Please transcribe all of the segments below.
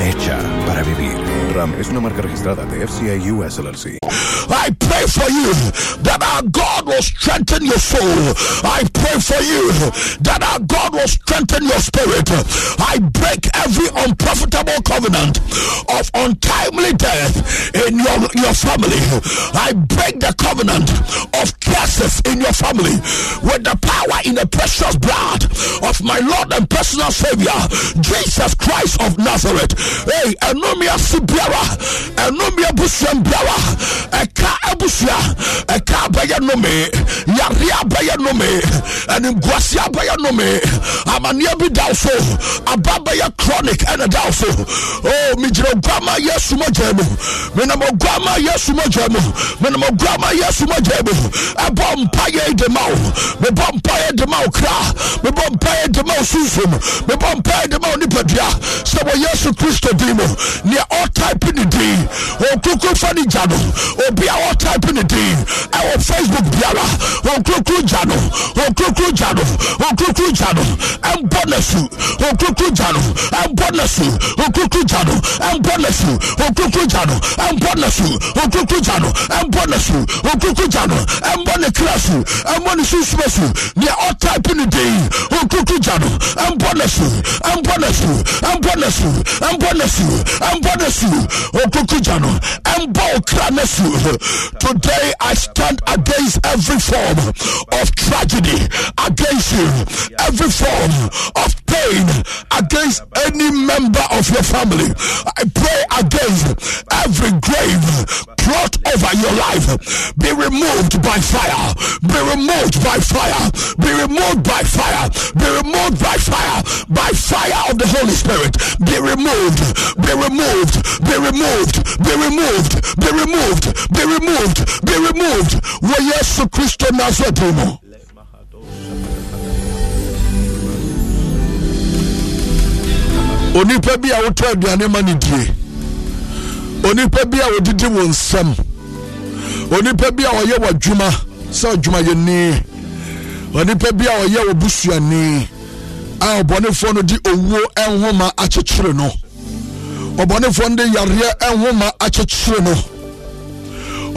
Hecha para vivir. RAM es una marca registrada de FCA US LLC. I pray for you that our God will strengthen your soul. I pray for you that our God will strengthen your spirit. I break every unprofitable covenant of untimely death in your, your family. I break the covenant of curses in your family with the power in the precious blood of my Lord and personal Savior, Jesus Christ of Nazareth. Hey, Anomia Sibiara, Anomia Busian Biara, Eka Abusia, Eka Baya Nome, Yaria Baya Nome, and Nguasia Baya Nome, Amania Bidauso, Ababaya Chronic and a Dauso. Oh, Mijro Grama Yesuma Jemu, Menamo Grama Yesuma Jemu, Menamo Grama Yesuma Jemu, a Bompire de Mau, me Bompire de Mau Kra, me Bompire de Mau Susum, me Bompire de Mau Nipadia, Sabo Yesu Christo kristo din mu nea ɔtype ne din wɔnkrokro fa no gya no obi a ɔtype ne din ɛwɔ facebook biara wɔnkrokro gya no wɔnkrokro gya no wɔnkrokro gya no ɛmbɔ n'asu wɔnkrokro gya no ɛmbɔ n'asu wɔnkrokro gya no ɛmbɔ n'asu wɔnkrokro gya no ɛmbɔ n'asu wɔnkrokro gya no ɛmbɔ n'asu wɔnkrokro gya no ɛmbɔ ne kra su ɛmbɔ ne susuma su nea ɔtype ne din wɔnkrokro gya no ɛmbɔ n'asu ɛmbɔ n'asu ɛmbɔ n'asu ɛmbɔ And Bonasu, and Bonasu, and Bonasu, or Kuku Jano, and Bo Today I stand against every form of tragedy, against you, every form of pain, against any member of your family. I pray against every grave plot over your life. Be removed by fire. Be removed by fire. Be removed by fire. Be removed by fire. By fire of the Holy Spirit. Be removed. Be removed. Be removed. Be removed. Be removed. Be removed. Be removed. Where Yesu Christo Nazareth. Onipa bi a wotɔ aduane ma ne die. Onipa bi a wodidi wo nsɛm onipa bi a ɔyɛ w'adwuma sɛ adwumayɛni. Onipa bi a ɔyɛ wɔ busuani a ɔbɔnefoɔ no de owuo nhoma akyekyere no. Ɔbɔnefoɔ no de yareɛ nhoma akyekyere no.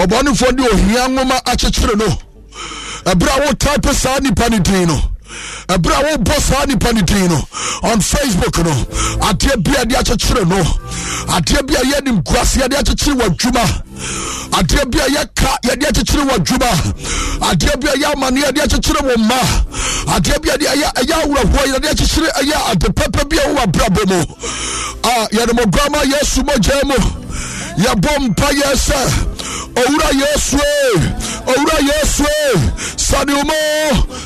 Ɔbɔnefoɔ de ohia nhoma akyekyere no. Ɛberɛ a wotape saa nipa no din no ɛberɛ a wobɔ saa nipa no din no. On facebook no adeɛ bia de akyekyere no. Adeɛ bia yɛ nimguase yɛde akyekyere wɔ adwuma. Adeɛ bia yɛka yɛde akyekyere wɔ adwuma. Adeɛ bia yɛ amane yɛde akyekyere wɔ mma. Adeɛ bia de ɛyɛ awerɛhoɔ yɛde akyekyere ɛyɛ ade pɛpɛ bia wowɔ abrabɔ mu. Yɛde mɔguama yesu mɔgyaa mu yɛbɔ mpayɛ sɛ owura yɛsue owura yɛsue saneumo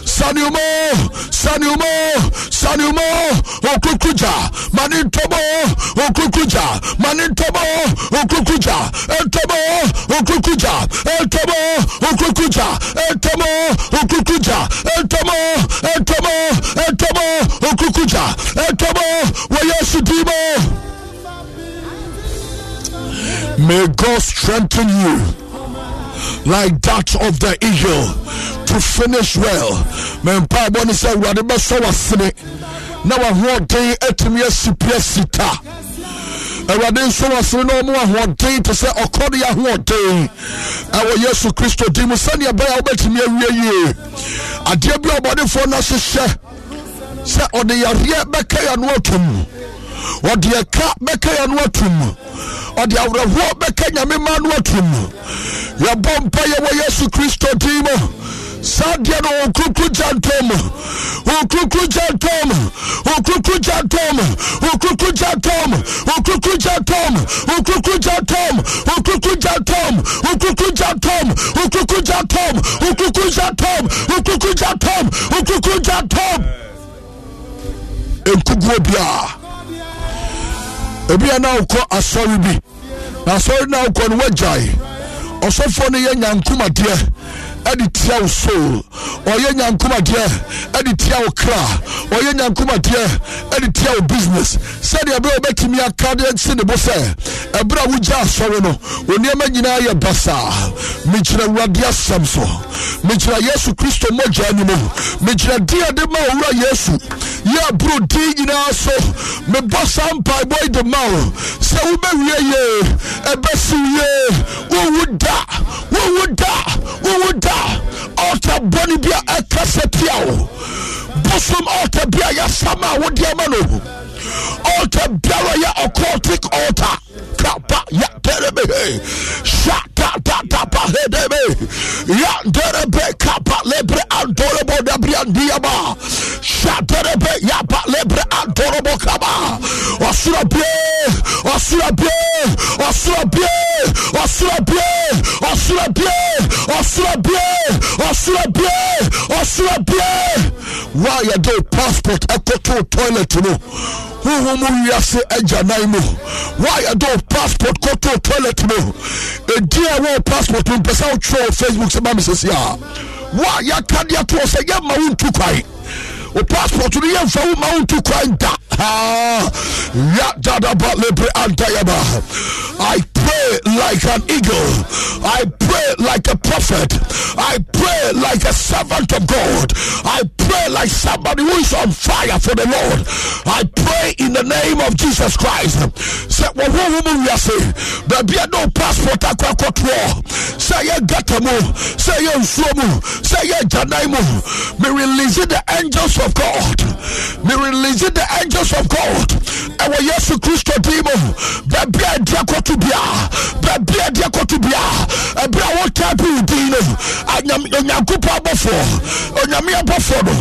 saneumo saneumo saneumo okukuja. Mani ntɔbɔ okukuja. Mani ntɔbɔ okukuja. Ntɔbɔ okukuja. Ntɔbɔ okukuja. Ntɔbɔ okukuja. Ntɔbɔ ntɔbɔ ntɔbɔ okukuja. Ntɔbɔ wɔ yɛsu diimu. May God strengthen you. like that of the eagle to finish well. Mempaebɔ ne sɛ awurade bɛsɔ wasene. Na wahoɔden atumi asipia sita awurade nso wasene na ɔmo ahoɔden te sɛ ɔkɔde ahoɔden ɛwɔ yesu kristo din mu ɛbɛyɛ a wobɛtumi awie yie adeɛ bi a ɔbɔdefoɔ no ahyehyɛ sɛ ɔde yareɛ bɛka yɛ no atom ɔde ɛka bɛka yɛ no atom ɔde awerɛhoɔ bɛka nyame ma no atom yɛbɔ mpa yɛwɔ yesu kristo din mu saa deɛ no ɔkrokro gyantom ɔkrokro gyantom ɔkrokro gyantom ɔkrokro gyantom ɔkrokro gyantom ɔkrokro gyantom ɔkrokro gyantom ɔkrokro gyantom ɔkrokro gyantom ɔkrokro gyantom ɔkrokro gyantom ɔkrokro gyantom nkuguo biara ebi a na wokɔ asɔre bi. Na asɔre na wokɔ no wagyae. Ɔsɔfoɔ no yɛ nyankomadeɛ ɛde tia wo soul. Ɔyɛ nyankomadeɛ ɛde tia wo kra. Ɔyɛ nyankomadeɛ ɛde tia wo business. Sɛdeɛ ɛbɛrɛ wobɛtumi aka de si ne bo sɛ ɛberɛ a wogya asɔre no onneɛma nyinaa yɛ basaa mekyerɛ awurade asɛm so mekyerɛ yesu kristo mmɔgya no mu mekyerɛ din a de ma owura yesu. Yɛ aburo din nyinaa so mebɔ saa mpaebɔ de ma wo sɛ wobɛwie yie ɛbɛsi yie wowu da. Wowu da. Wowu da altar bɔne bi a ɛka sɛ tia wo bosom altar bi a yɛsama a wodeɛ ma no altar biara yɛ occultic altar. Kaba yɛdɛrɛbɛ he shatataapa hedɛbɛ yɛdɛrɛbɛ kaba lebre adorɔbɔ dabriandiaba shatɛrɛbɛ yaba. Lebre adorɔbɔ kaba. Ɔsorɔbie ɔsorɔbie ɔsorɔbie ɔsorɔbie ɔsorɔbie osura bie! Osura bie! Osura bie! Wa yɛ de passport ɛkɔto toilet no huhu mu wiase agya nan mu wa yɛ de passport kɔto toilet mu edi a wɔ passport mu mpɛsɛ wotwerɛ facebook sɛ ma me sɛsi a wa yɛaka de atoɔ sɛ yɛma wo ntu kwan o passport ma kwan da ya lebre antayaba i pray like an eagle. I pray like a prophet. I pray like a servant of god. I pray like somebody who is on fire for the Lord. I pray in the name of Jesus Christ. Say, well, what woman we are saying, there be no passport I can cut war. Say, you get a move. Say, you slow move. Say, yeah, Janaimu. Me release the angels of God. Me release the angels of God. Our yes, Christ, demon. There be a diaco to be a. There be a diaco to be a. A what type of demon. I'm your Yakupa before. On your a before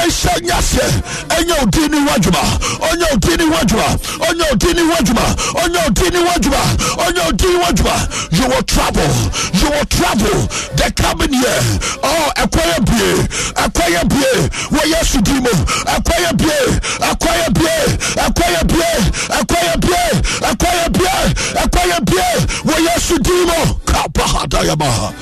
ɛhyɛ nyaseɛ ɛnyɛ odi ni wadwuma ɔnyɛ odi ni wadwuma ɔnyɛ odi ni wadwuma ɔnyɛ odi ni wadwuma ɔnyɛ odi ni wadwuma you will travel you will travel the coming year. Ɔɔ ɛkɔyɛ bie ɛkɔyɛ bie wɔyɛ sudi mu ɛkɔyɛ bie ɛkɔyɛ bie ɛkɔyɛ bie ɛkɔyɛ bie ɛkɔyɛ bie ɛkɔyɛ bie wɔyɛ sudi mu kaba hadayaba.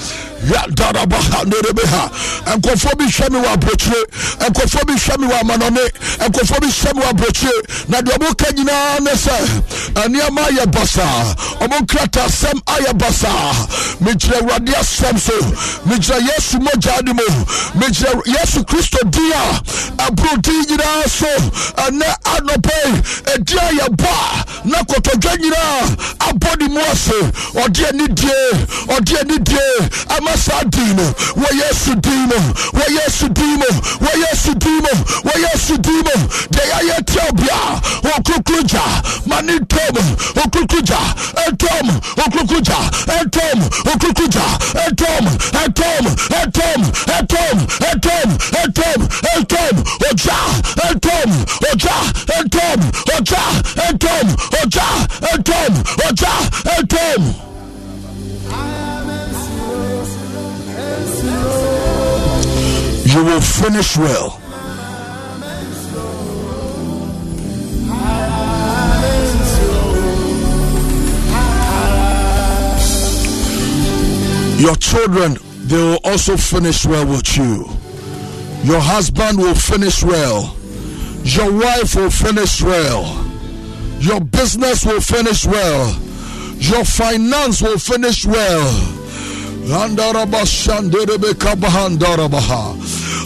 Yadarabahanerebeha nkurɔfoɔ bi hwɛ me wɔ aburokyire nkurɔfoɔ bi hwɛ me wɔ amanɔne nkurɔfoɔ bi hwɛ me wɔ aburokyire na deɛ ɔmo ka nyinaa ne sɛ nneɛma ayɛ basaa ɔmo nkratasɛm ayɛ basaa megyina awurade asɛm so megyina yesu mogya ne mu megyina yesu kristo din a aburo din nyinaa so ɛnɛ anɔpɛ ɛdi a yɛbɔ a na kɔtɔdwa nyinaa abɔ ne mu ase ɔde anidie ɔde anidie ama ma saa din mu wɔ yesu din mu wɔ yesu din mu wɔ yesu din mu wɔ yesu din mu deɛ yɛayɛ tia bia okukuru tom. ma ne ntɔm okukuru gya ntɔm okukuru gya ntɔm okukuru gya ntɔm ntɔm ntɔm ntɔm ntɔm ntɔm ntɔm ogya ntɔm ogya ntɔm ogya ntɔm ogya ntɔm ogya ntɔm. You will finish well. Your children, they will also finish well with you. Your husband will finish well. Your wife will finish well. Your business will finish well. Your finance will finish well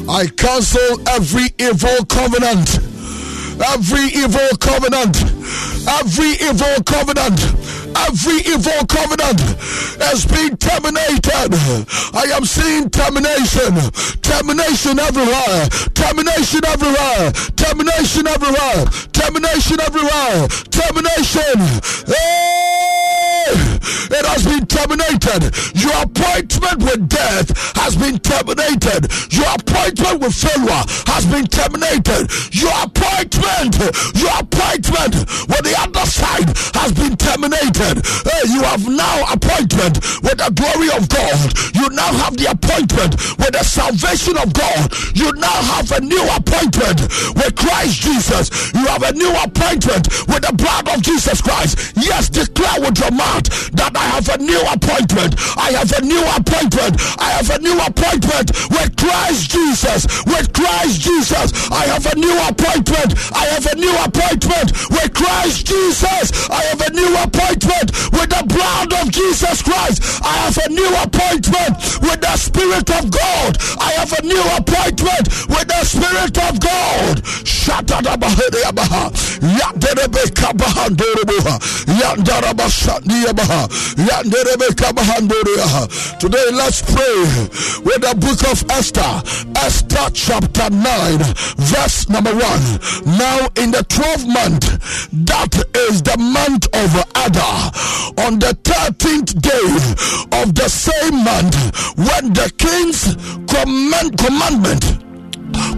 I cancel every evil covenant, every evil covenant, every evil covenant Every evil covenant has been terminated. I am seeing termination. Termination everywhere. Termination everywhere. Termination everywhere. Termination everywhere. Termination. Hey! It has been terminated. Your appointment with death has been terminated. Your appointment with failure has been terminated. Your appointment, your appointment with the other side has been terminated. Hey, you have now appointment with the glory of God. You now have the appointment with the salvation of God. You now have a new appointment with Christ Jesus. You have a new appointment with the blood of Jesus Christ. Yes, declare with your mouth that I have a new appointment. I have a new appointment. I have a new appointment with Christ Jesus. With Christ Jesus, I have a new appointment. I have a new appointment with Christ Jesus. I have a new appointment with the blood of Jesus Christ. I have a new appointment with the Spirit of God. I have a new appointment with the Spirit of God. Today, let's pray with the book of Esther, Esther chapter 9, verse number 1. Now, in the 12th month, that is the month of Adar on the 13th day of the same month when the king's command, commandment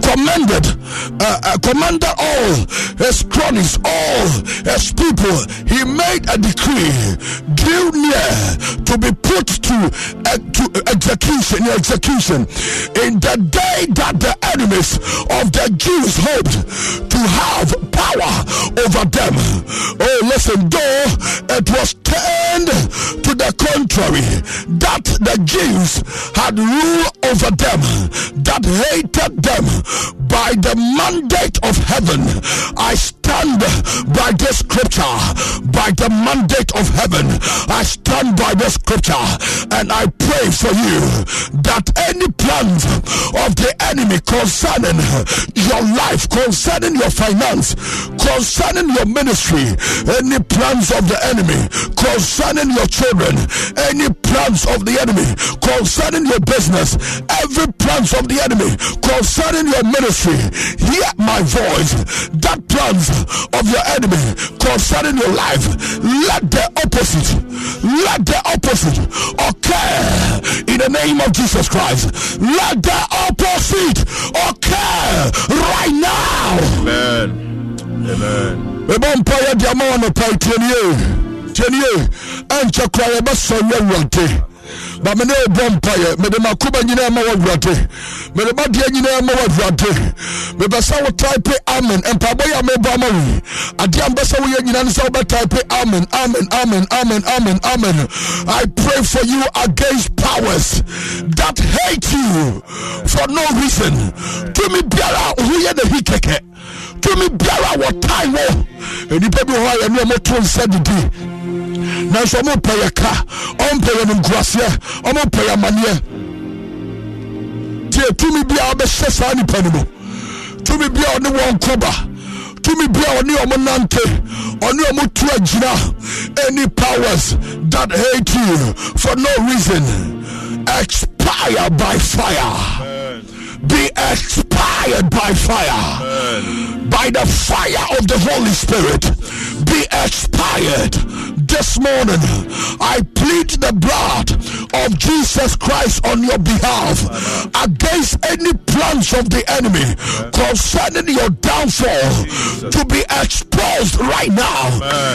commanded, uh, uh, commanded all his cronies, all his people. He made a decree due near to be put to, uh, to execution, execution in the day that the enemies of the Jews hoped to have power over them. Oh, listen, though it was turned to the contrary, that the Jews had rule over them, that hated them by the mandate of heaven. I stand by this scripture, by the mandate of heaven. I stand by this scripture and I pray for you that any plans of the enemy concerning your life, concerning your finance, concerning your ministry, any plans of the enemy concerning your children, any plans of the enemy concerning your business, every plans of the enemy concerning your ministry, hear my voice. That plans of your enemy concerning your life, let the opposite, let the opposite occur in the name of Jesus Christ. Let the opposite occur right now. Amen. Amen. mebɔ mpa yɛ deɛ ba me ne ɛbɔ mpayɛ mede makoba nyinaa ma wawurade mede madeɛ nyinaa ma wawurade mebɛ sɛ wo type amen. Mpaebɔ yɛ a mebɔ ama wo adeɛ a mbɛ sɛ woyɛ nyina ne sɛ wobɛtype amen. Amen amen amen amen amen. I pray for you against powers that hate you for no reason. Tumi biara wo ho yɛ hi kɛkɛ tumi biara wɔ time wɔ nnipa bi hɔ a yɛne ɔmɔto nsa didi nanso ɔmo pɛ yɛ ka ɔmo pɛ yɛ nkuaseɛ ɔmo pɛ yɛ amaneɛ. Tie tumi bi a ɔbɛhyɛ saa nipa no mu. Tumi bi a ɔne wɔn kɔba tumi bi a ɔne ɔmo nante. Ɔne ɔmo tu agyina. Any powers that hate you for no reason expire by fire. Be expired by fire. By the fire of the Holy Spirit be expired this morning, I plead the blood of Jesus Christ on your behalf against any plans of the enemy concerning your downfall to be exposed right now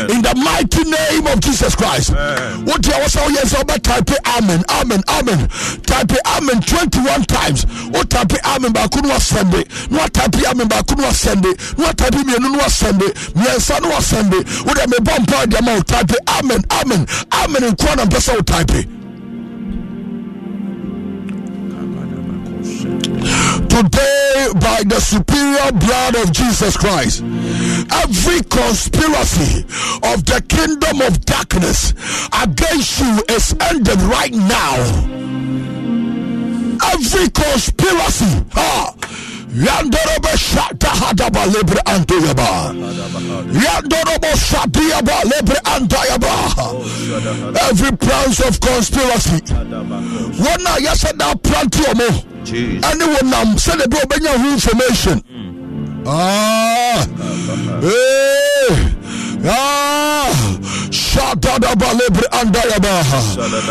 in the mighty name of Jesus Christ. What you also yes about type amen, amen, amen. Type amen 21 times. What type amen ba kunu Sunday. No type amen ba kunu Sunday. No type me no Sunday. Me ansa no Sunday. What me bomb part the type amen amen amen nkoa na mpɛ sɛ wo type Today, by the superior blood of Jesus Christ, every conspiracy of the kingdom of darkness against you is ended right now every conspiracy. Ah. Yandorobo Shatahadaba Libre Antoyaba. Yandorobo Shadiaba Libre Antayaba. Every plans of conspiracy. One night, yes, and now plant your more. Anyone now, send a bro, information. Ah, hey. Ah,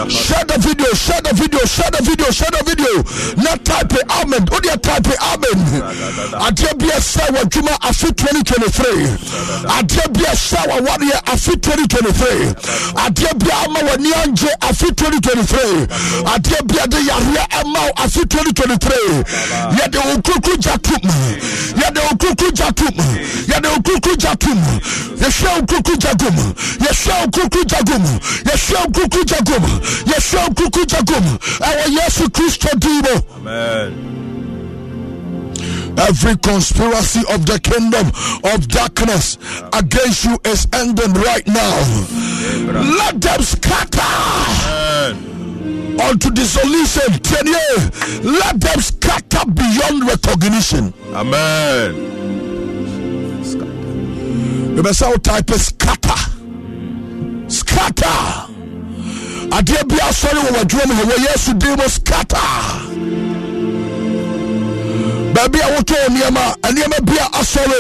Share the video, share the video, share the video, share the video. Not type it, Amen. Only type it, Amen. Adia be a sawa Juma Afi 2023. Adia be a sawa one Afi 2023. Adia be a Ama Wanyanje Afi 2023. Adia be a de Yaria Ama Afi 2023. Yade Ukuku Jatum. Yade Ukuku Jatum. Yade Ukuku Jatum. Yeshua nkuku jagum yɛhwɛ nkuku jagum yɛhwɛ nkuku jagum yɛhwɛ nkuku jagum ɛwɔ yesu kristo din Every conspiracy of the kingdom of darkness against you is ending right now. Let them scatter. Unto dissolution. Let them scatter beyond recognition. Amen yɛbɛsɛ wo type scatter. Scatter. Adeɛ bi asɔre wɔ wadwuma mu wɔ yesu din mu scatter. Baabi a wotɔɔ nneɛma nneɛma bi a asɔre.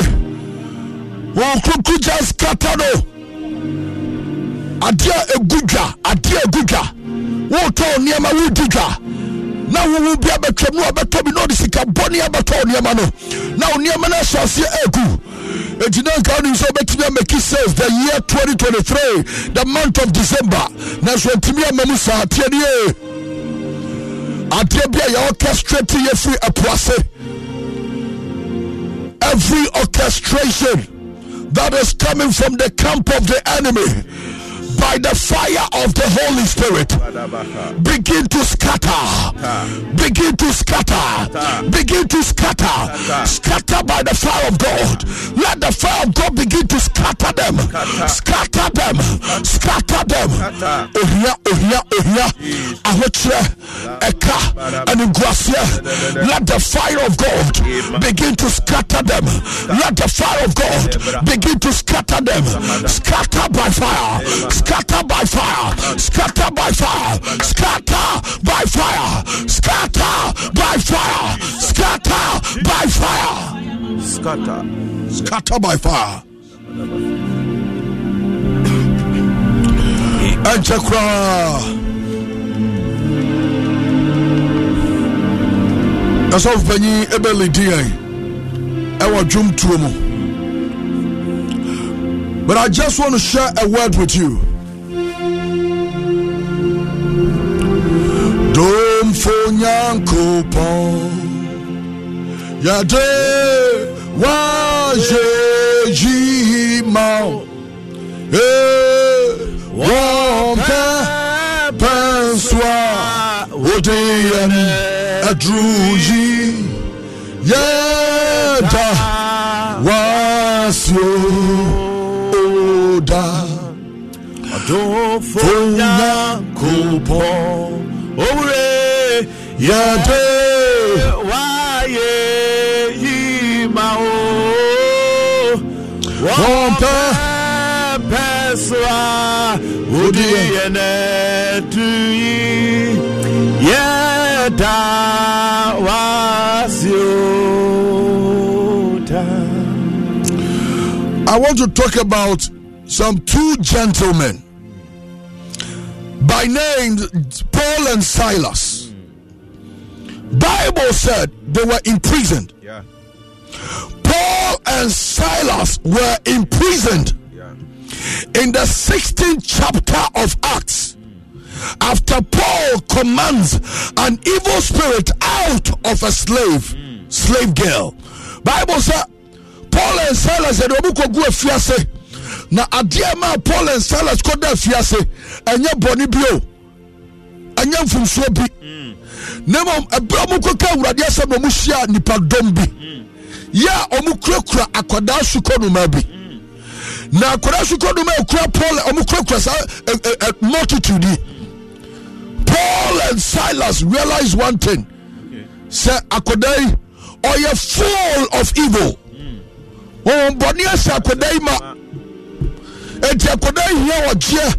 Wɔn kurukuru scatter no adeɛ egu dwa adeɛ egu dwa wotɔɔ nneɛma wodi dwa na wowu bi abɛtwam na wabɛtɔ bi na ɔde sika bɔne abɛtɔ nneɛma no. Na wo nneɛma no ahyɛ aseɛ egu enti na nka wonim sɛ wobɛtumi amaki sales the year 2023 the month of december. Nanso antumi ama mu saa teɛ ne ye. Adeɛ bi a yɛorchestrate yɛfiri apoase every orchestration that is coming from the camp of the enemy by the fire of the Holy Spirit. Begin to scatter. Begin to scatter. Begin to scatter. Scatter by the fire of God. Let the fire of God begin to scatter them. Scatter them. Scatter them. Ohia, ohia, ohia. Ahotre, eka, and Let the fire of God begin to scatter them. Let the fire of God begin to scatter them. Scatter by fire scatter by fire, scatter by fire, scatter by fire, scatter by fire, scatter by fire, scatter, scatter by fire. ɛnkyɛ koraa ɛsɔfo panyin ɛbɛledi yɛn ɛwɔ mu but i just want to share a word with you domfo nyankopɔn yɛde wayɛ yi ma wɔn pɛ pɛ nso a wode yɛn aduru yi oda domfo yɛde wáyé yìí máa o. Wọ́n pẹ́ pẹ́ odi yẹn tu yìí yẹ da wá sí o. I want to talk about some two gentlemen by name Paul and Silas. Bible said they were imprisoned. Yeah. Paul and Silas were imprisoned Yeah. in the 16th chapter of Acts. After Paul commands an evil spirit out of a slave, mm. slave girl. Bible said Paul and Silas said, "Obu kogu afiase." Na adeɛ ma Paul and Silas kɔda afiase ɛnyɛ bɔne bio. Ɛnyɛ mfomsoɔ bi. Hmm. Na mmom ɛberɛ ɔmo kɔka awurade asɛm na ɔmo hyia nipadɔm bi hmm. yɛ a ɔmo kurakura akwadaa sukɔnoma bi. Hmm. Na akwadaa sukɔnoma a ekura Paul ɔmo kurakura saa multitude yi. Paul and Silas realize one thing. Sɛ akwadaa yi ɔyɛ full of evil. Honhombɔne ahyɛ akwadaa yi ma enti akwadaa yi hia ɔgyeɛ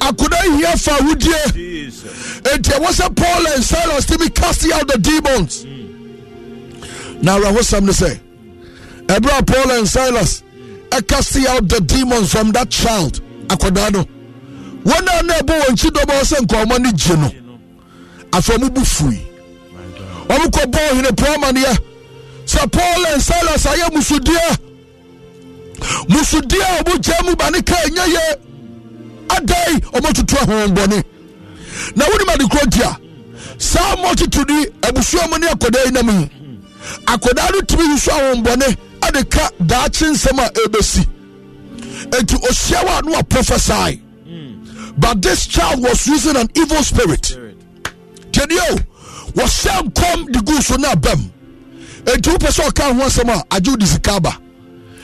akwadaa yi hia fa ahodie Jesus. enti ɛwɔ sɛ paul and silas timi casting out the demons. Na awerɛhosɛm ne sɛ ɛberɛ a paul and silas casting out the demons from that child. Akwadaa no. Wɔn a na ɛbɔ wɔn nkyi dɔbɔ sɛ nkɔɔma no gye no. Afei ɔmo bu fui. Ɔmo kɔ bɔ ɔhene pɔmaneɛ sɛ paul and silas ayɛ musudeɛ musudeɛ a ɔmo gya mu ba ne ka ɛnyɛ yɛ adai ɔmo tutu ahohombɔne na wonim ade korɔ nti a saa mɔtitudi abusua mu ne akwadaa yi nam yi akwadaa no tumi yusu ahohombɔne ade ka daakye nsɛm a ɛbɛsi enti ɔhyia wa no a prophesy but this child was using an evil spirit. Tiɛdeɛ o wɔhyɛ nkɔm de gu so no abam enti wopɛ sɛ ɔka ho asɛm a agye wode sika aba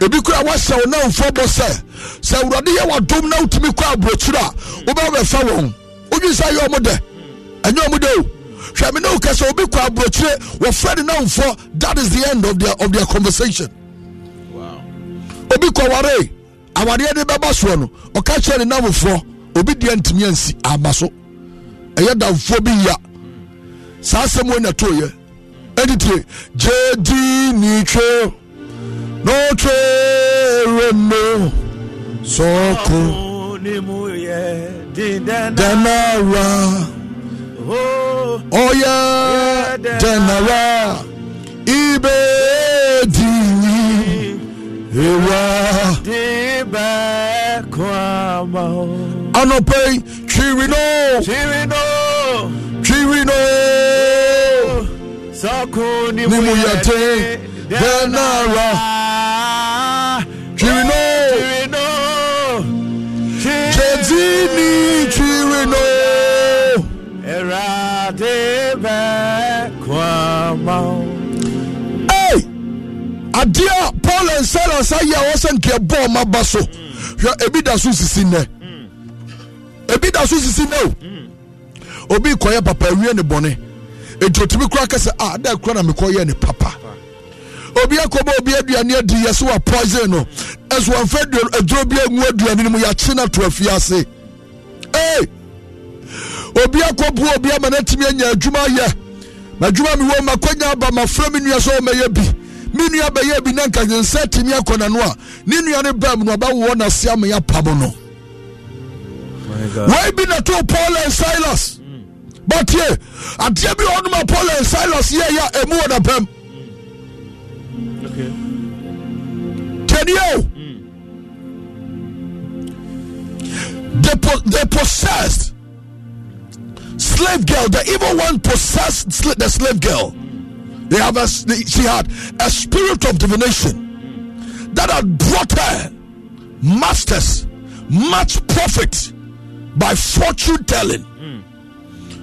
Ebi kora wahyɛ wo namfoɔ bɔ sɛ sɛ awurade yɛ wadom na wotumi kɔ aborɔkyiri a wobɛwo bɛfa wɔn wodwi sɛ yɛ ɔmo dɛ ɛnyɛ ɔmo dɛ o hwɛ me ne wo kɛ sɛ obi kɔ aborɔkyire wɔfrɛ ne namfoɔ that is the end of their, of their conversation. Obi kɔ ware awareɛ de bɛba soɔ no ɔka kyerɛ ne namfoɔ obi deɛ ntumi ansi aba so ɛyɛ damfoɔ bi ya. Saa asɛm wɔ na toyɛ ɛditie jedi nitwe n'otwe remo n'otwere mu sɔɔko denara, ɔyɛ denara, ibe dinyi ewa anɔpɛ twirino twirino ne mu yɛ den denara. Era dibe kwama. Hey! adeɛ a paul and silas ayɛ a wɔsɛ nkeɛ bɔɔ ma ba so hwɛ ebi da so sisi nnɛ ebi da so sisi nnɛ o obi kɔyɛ papa awie ne bɔne eti otumi kura kɛsɛ a ada kura na mekɔyɛ ne papa. Obi akɔbɔ obi aduane adi yɛ so wa poison no. Ɛso wɔn fɛ aduro bi engu aduane no mu yɛakye na to afi ase ee obi akɔbu obi ama no atumi anya adwuma yɛ madwuma mewɔ makwanya aba mafrɛ me nua sɛ ɔmɛyɛ bi. Me nua bɛyɛ bi na nka nyensa akɔ n'ano a ne nua no bam no ɔbɛwowɔ n'ase ama yɛapam no. Wei bi na too paul and silas. Mm. but ye adeɛ bi ɔnom a paul and silas yɛyɛ a ɛmu wɔ dapam taniɛ o. Hmm. They possessed slave girl the evil one possessed the slave girl. They have a she had a spirit of divination that had brought her masters much profit by fortune telling. Hmm.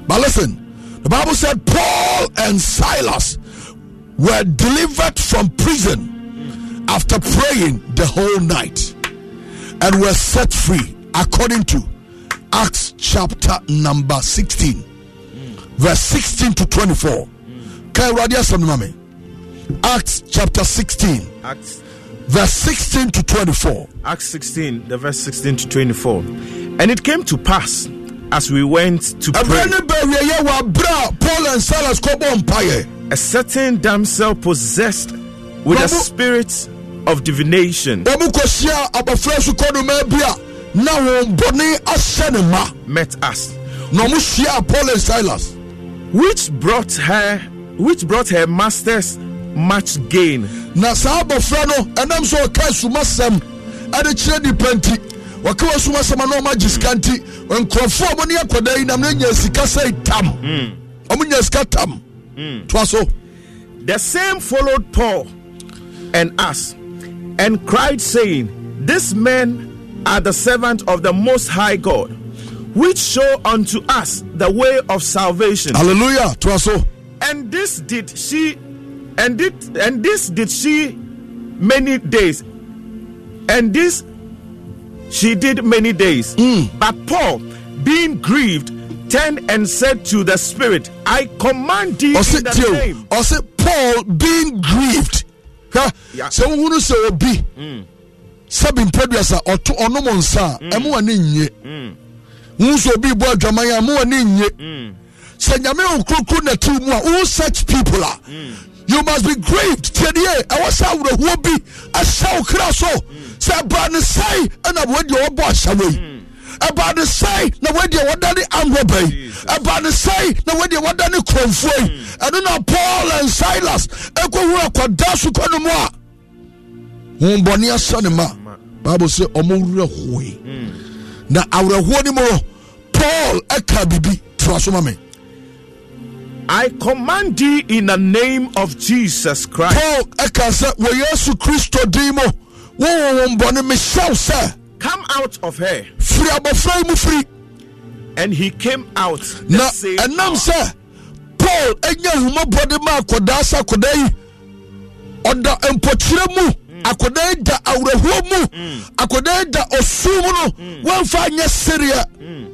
But listen the bible said paul and silas were delivered from prison after praying the whole night and were set free according to Acts chapter number 16, verse 16 to 24. Can you read some mami? Acts chapter 16, Acts verse 16 to 24. Acts 16, the verse 16 to 24. And it came to pass as we went to pray, Ɛbɛn bɛwie yɛ wɔ abira a Paul and Silas a certain damsel possessed with a spirit of divination Wɔn kɔhyia abɔfra so kɔnoma bi a na wɔn bɔne ahyɛ ne ma. met us, Na wɔn hyia Paul and Silas. which brought her, which brought her masters much gain. na saa abɔfra no ɛnam sɛ ɔka asumasɛm ɛde kyerɛ nipa nti wɔka wɔ asumasɛm a na ɔma gye sika nti. Nkurɔfoɔ a ɔmo ne akwadaa yi nam nya sika sɛ tam. Hmm. Ɔmo nya sika tam. Hmm. Toa so. The same followed Paul and us and cried, saying, this men are the servants of the Most High God, which show unto us the way of salvation. hallelujah toa so oh. And this did she, and did and this did she many days, and this she did many days. Hmm. But Paul, being grieved, turned and said to the Spirit, I command thee ɔse in the tio name. paul being grieved hwɛ Yeah. sɛ wohunu sɛ obi hmm. Sɛbi mpɛduasa ɔto ɔnom nsa a ɛmo wɔ ne nye wohu sɛ obi bɔ adwaman a mo wɔ ne nye mm. sɛ nyame wo kurokuro na tiw mu a wo such people a mm. you must be grieved tiɛdeɛ ɛwɔ sɛ awerɛhoɔ bi ɛhyɛ wo kra so mm. sɛ ɛbra ne sɛe ɛna woadeɛ wɔbɔ ahyɛwɔ yi ɛbaa ne sɛe na woadeɛ wɔda ne anwɔba yi ɛbaa ne sɛe na woadeɛ wɔda ne kurɔmfoɔ yi ɛno na paul and silas ɛkɔhu akɔda so kɔ no mu a hombɔne ahyɛ ne ma bible sɛ ɔmo werɛ hoe na awerɛhoɔ no mu no paul ɛka biribi toa so ma me. I command thee in the name of Jesus Christ. paul ɛka sɛ wɔ yesu kristo din mu mehyɛw sɛ Come out of her. firi abɔfra yi mu firi. And he came out. Na ɛnam sɛ paul anya ahumabɔde ma akɔdaa sɛ akɔdaa yi. Ɔda mpɔkyerɛ mu akɔdaa yi da awerɛhoɔ mu akɔdaa yi da ɔsum mu no wɔmfa anyɛ sereɛ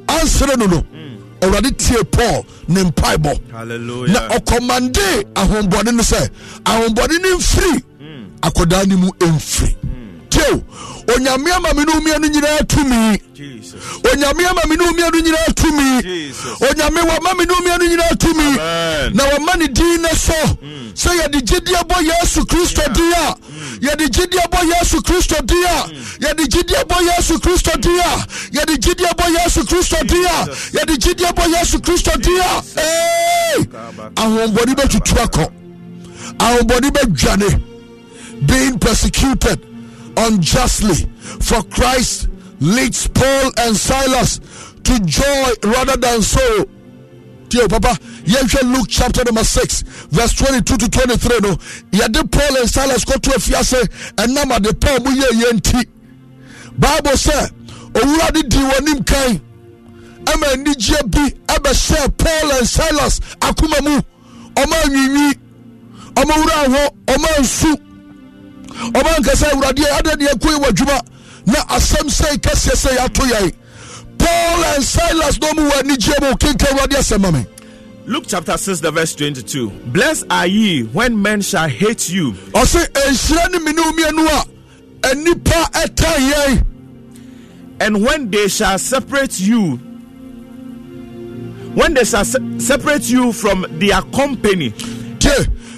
ansere no no. Awurade tie paul ne mpaebɔ. Na ɔkɔmande ahombɔne no sɛ ahombɔne no mfiri. Akɔdaa no mu ɛmfiri tio onyame ama me ne womia no nyinaa tumi. Onyame ama me ne womia no nyinaa tumi. Onyame wama me ne womia no nyinaa tumi. Na wɔma ne din ne so. Sɛ yɛde gyidie bɔ yesu kristo din a yɛde gyidie bɔ yesu kristo din a yɛde gyidie bɔ yesu kristo din a yɛde gyidie bɔ yesu kristo din a yɛde gyidie bɔ yesu kristo din a ahombɔne bɛtutu akɔ. Ahombɔne bɛdwane. Being persecuted unjustly. For Christ leads Paul and Silas to joy rather than sorrow. Dear Papa, yɛnhwɛ Luke chapter number 6 verse 22 to 23 no yɛde Paul and Silas kɔto afiase ɛnam ade Paul mu yɛ yɛ nti Bible sɛ owura de di wɔnim kan ɛma anigyeɛ bi ɛbɛhyɛ Paul and Silas akoma mu ɔma anwinwi ɔma wura hɔ ɔma nsu ɔma nkasa awuradeɛ adɛ deɛ koe wɔ adwuma. Na asɛm sɛi kɛseɛ sɛ yɛato yɛe paul and silas no ɔmu wɔ anigyeɛ mu. Kenka awurade asɛm ma me. Luke chapter 6, the verse 22. Blessed are ye when men shall hate you. Ɔse ɛnhyira ne mene womienu a anipa ɛta yɛn and when they shall separate you when they shall se- separate you from their company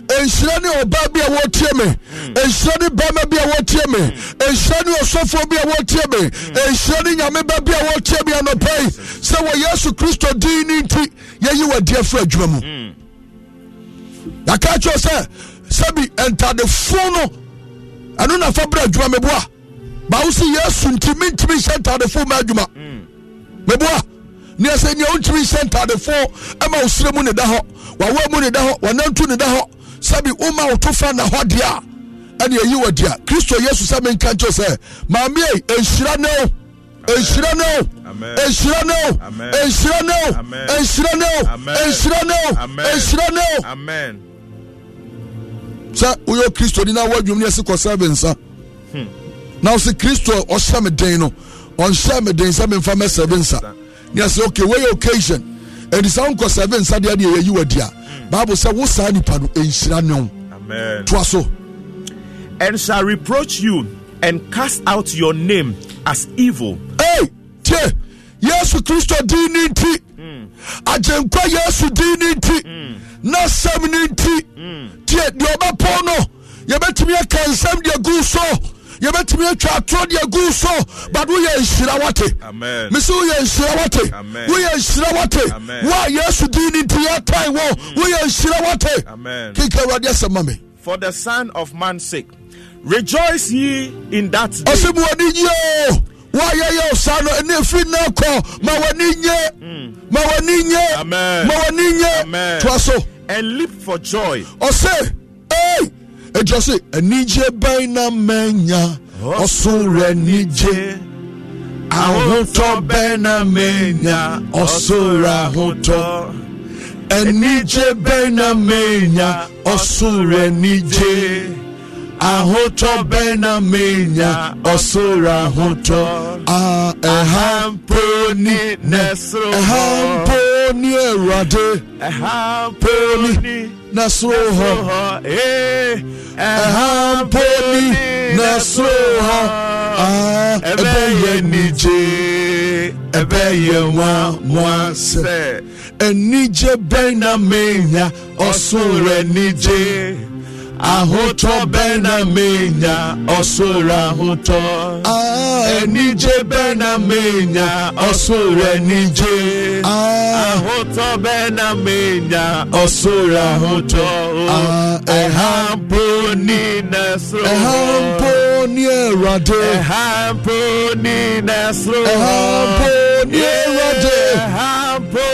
nhyira ne ɔbaa bi a wɔtie me. Nhyira ne bɛrima bi a wɔtie me. Nhyira ne ɔsɔfoɔ bi a wɔtie me. Nhyira ne nyame ba bi a wɔtie me anɔpa yi. Sɛ wɔ yesu kristo din ne nti yɛyi wɔ adiɛ firi adwuma mu. Yɛka kyerɛ sɛ sɛbi ntadefo no ɛno na fa berɛ adwuma meboa bawo sɛ yesu nti mentumi nhyɛ ntadefo ma adwuma. Meboa ne ɛsɛ nea wontumi nhyɛ ntadefo ɛma wo serɛ mu ne da hɔ wawoa mu ne da hɔ wanantu ne da hɔ sɛbi woma wo to fa na hɔ deɛ a ɛne ɛyi wɔ deɛ kristo yesu sɛ menka nkyerɛ sɛ maame ei ɛnhyira ne wo ɛnhyira ne Amen. ɛnhyira ne Amen. ɛnhyira ne Amen. ɛnhyira ne Amen. ɛnhyira ne Amen. ɛnhyira ne amen. Sɛ woyɛ kristoni na woadwum ne ɛse kɔsɛ be nsa. Na wo sɛ kristo ɔhyɛ me den no ɔnhyɛ me den sɛ memfa mɛsɛ be nsa. Ne ɛsɛ okay wɔyɛ occasion? Ɛnti sɛ wonkɔsɛ be nsa deɛ deɛ yɛyi wadi a Mm. bible sɛ wo saa nipa no ɛnhyira ne toa so. And shall reproach you and cast out your name as evil. Ei tie. Yesu kristo din ne nti. Mm. Agyenkwa yesu din ne nti. Mm. Na sɛm ne nti. Tie deɛ ɔbɛpɔ no yɛbɛtumi aka nsɛm deɛ gu so yɛbɛtumi atwa atorɔ deɛ gu so but woyɛ nhyira wate. Amen. mese woyɛ nhyira wate. Woyɛ nhyira wate. Wo mm. a yesu din ne nti yɛtae wɔ woyɛ nhyira wate. Kenka awurade asɛm ma me for the son of man's sake rejoice ye in that day. Ɔsɛ mu w'ani nye o. Woayɛyɛ saa no ɛne ɛfiri nnɛ kɔ ma mm. w'ani nye. Mm. Ma w'ani nye. Amen. ma w'ani nye. Amen. toa so. And leap for joy. Ɔsɛ ɛgyɔ se anigye bɛn na manya ɔsoro anigye ahotɔ bɛn na menya ɔsoro ahotɔ anigye bɛn na menya ɔsoro anigye ahotɔ bɛn na menya ɔsoro ahotɔ Ah, ɛha mpo ni ɛha mpo ni awurade ɛha mpo ni ni nɛsoro hɔ hɔ ee ɛha mpo ni nɛsoro hɔ ɛbɛyɛ nigye ɛbɛyɛ nwanwa sɛ anigye bɛn na menya ɔsoro anigye ahụtọ bena menya ọsọrọ ahụtọ ẹnijẹ bena menya ọsọrọ ẹnijẹ ahụtọ bena menya ọsọrọ ahụtọ ẹha mpo ní nẹsùrọ ẹha mpo ní ẹwàdé ẹha mpo ní nẹsùrọ ẹha mpo ní ẹwàdé ẹha mpo.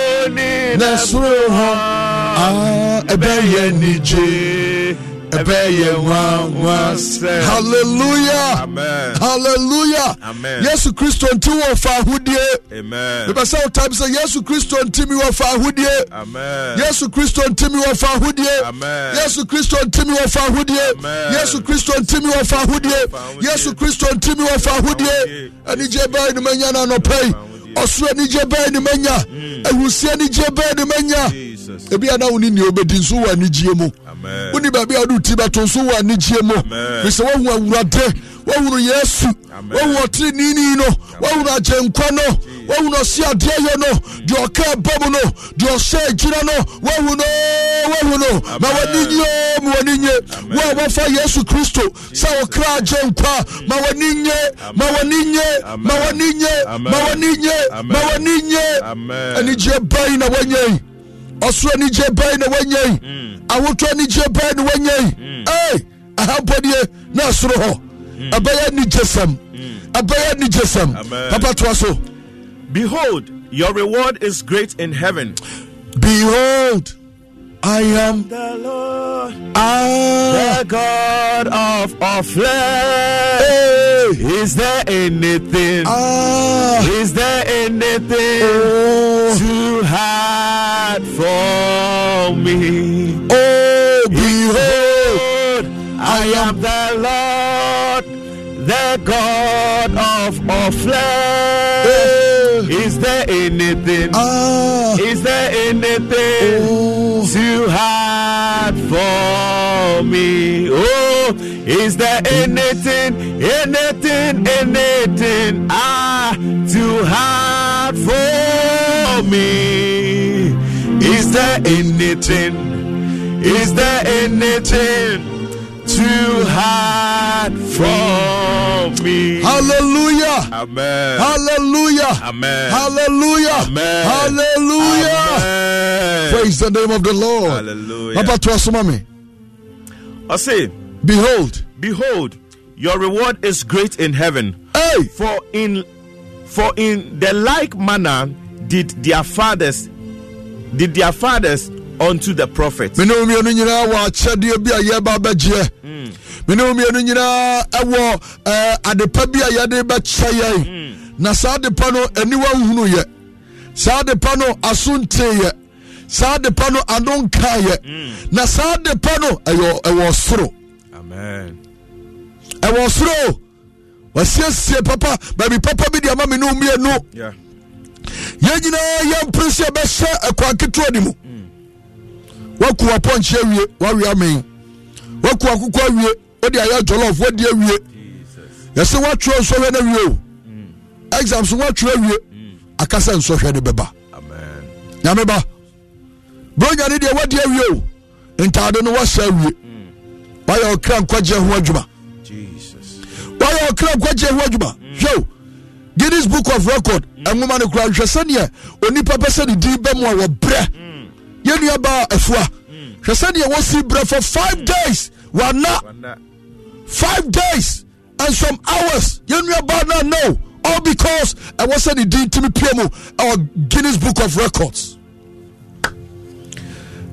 Ɛbɛyɛ nwanwa sɛ hallelujah. Amen. hallelujah. Amen. yesu kristo nti wɔ fa ahodie amen. Mepɛ sɛ wotam sɛ yesu kristo ntimi wɔ fa ahodie amen. Yesu kristo ntimi wɔ fa ahodie Amen. yesu kristo ntimi wɔ fa ahodie Amen. yesu kristo ntimi wɔ fa ahodie yesu kristo ntimi wɔ fa ahodie anigye bɛɛ ne manya no anɔpa yi ɔsoro anigye bɛɛ ne manya hmm. ahusie anigye bɛɛ ne manya ebi a na wo ne nea obɛdi nso wɔ anigyeɛ mu. amen woni baabi a wode ti bɛto nso wɔ anigyeɛ mu firi sɛ woahu awurade woahunu yesu Amen. woahu ɔterenini no woahunu agyenkwa no woahunu ɔse adeɛ yɛ no deɛ ɔka ba mu no deɛ ɔhyɛ agyina no woahu no woahu no ma w'ani nye ma w'ani nye wo a wɔfa yesu kristo sɛ ɔkra agyenkwa ma w'ani nye ma w'ani nye ma w'ani nye ma w'ani nye ma w'ani nye anigyeɛ bɛn na woanya yi ɔsoro anigye bɛn na woanya yi mm. awoto anigye bɛn na woanya yi mm. ei ahampɔdeɛ na ɛsoro hɔ ɛbɛyɛ mm. anigyesɛm ɛbɛyɛ anigyesɛm Amen. papa toa so behold your reward is great in heaven. Behold i am the lord ah, the god of all flesh. Hey, is there anything ah, is there anything oh, too hard for me? Oh behold Behold, I am the Lord, the God of all flesh. There anything? ah, Is there anything oh, too hard for me? Oh, is there anything, anything, anything ah too hard for me? Is there anything? Is there anything too hard for me? hallelujah Amen. hallelujah Amen. hallelujah Amen. hallelujah Amen. praise the name of the lord Hallelujah. papa toa so ma me I say, behold behold, your reward is great in heaven. hey For in for in the like manner did their fathers did their fathers unto the prophets. Mene wo mmienu nyinaa mene ɛwɔ adepa bi a yɛde bɛkyɛ yɛn. Na saa adepa no aniwa nhunu yɛ. Saa adepa no aso ntee yɛ. Saa adepa no ano nkaa yɛ na saa adepa no ɛwɔ soro. Ɛwɔ soro. Wasiesie papa. Baabi papa bi de ama me ne wo mmienu. Yɛn nyinaa yɛmpere sɛ yɛbɛhyɛ ɛkwan ketewa ne mu. Woaku wapɔnkye awie. Woawe amen. Woaku akokɔ awie wode ayɛ jɔlɔf wadi awie. Yɛsɛ woatwerɛ nsɔhwɛ no awie o. Mm. Exam so woatwerɛ awie mm. aka sɛ nsɔhwɛ no bɛba. Amen. nyame ba. Bronya ne deɛ wadi awie o. Ntade no woahyɛ awie. Mm. Woayɛ ɔkra nkwagye ho adwuma. Jesus. woayɛ ɔkra nkwagye ho adwuma. Hwɛ guinness book of record ɛnwoma no kora hwɛ sɛneɛ onipa pɛ sɛ ne din bɛ mu a wɔbrɛ. Yɛnnua baa afua hwɛ sɛdeɛ wɔsi berɛ for five days. Wana. Five days and some hours yɛnnua baa no no all because ɛwɔ sɛ ne din tumi pie mu ɛwɔ guinness book of records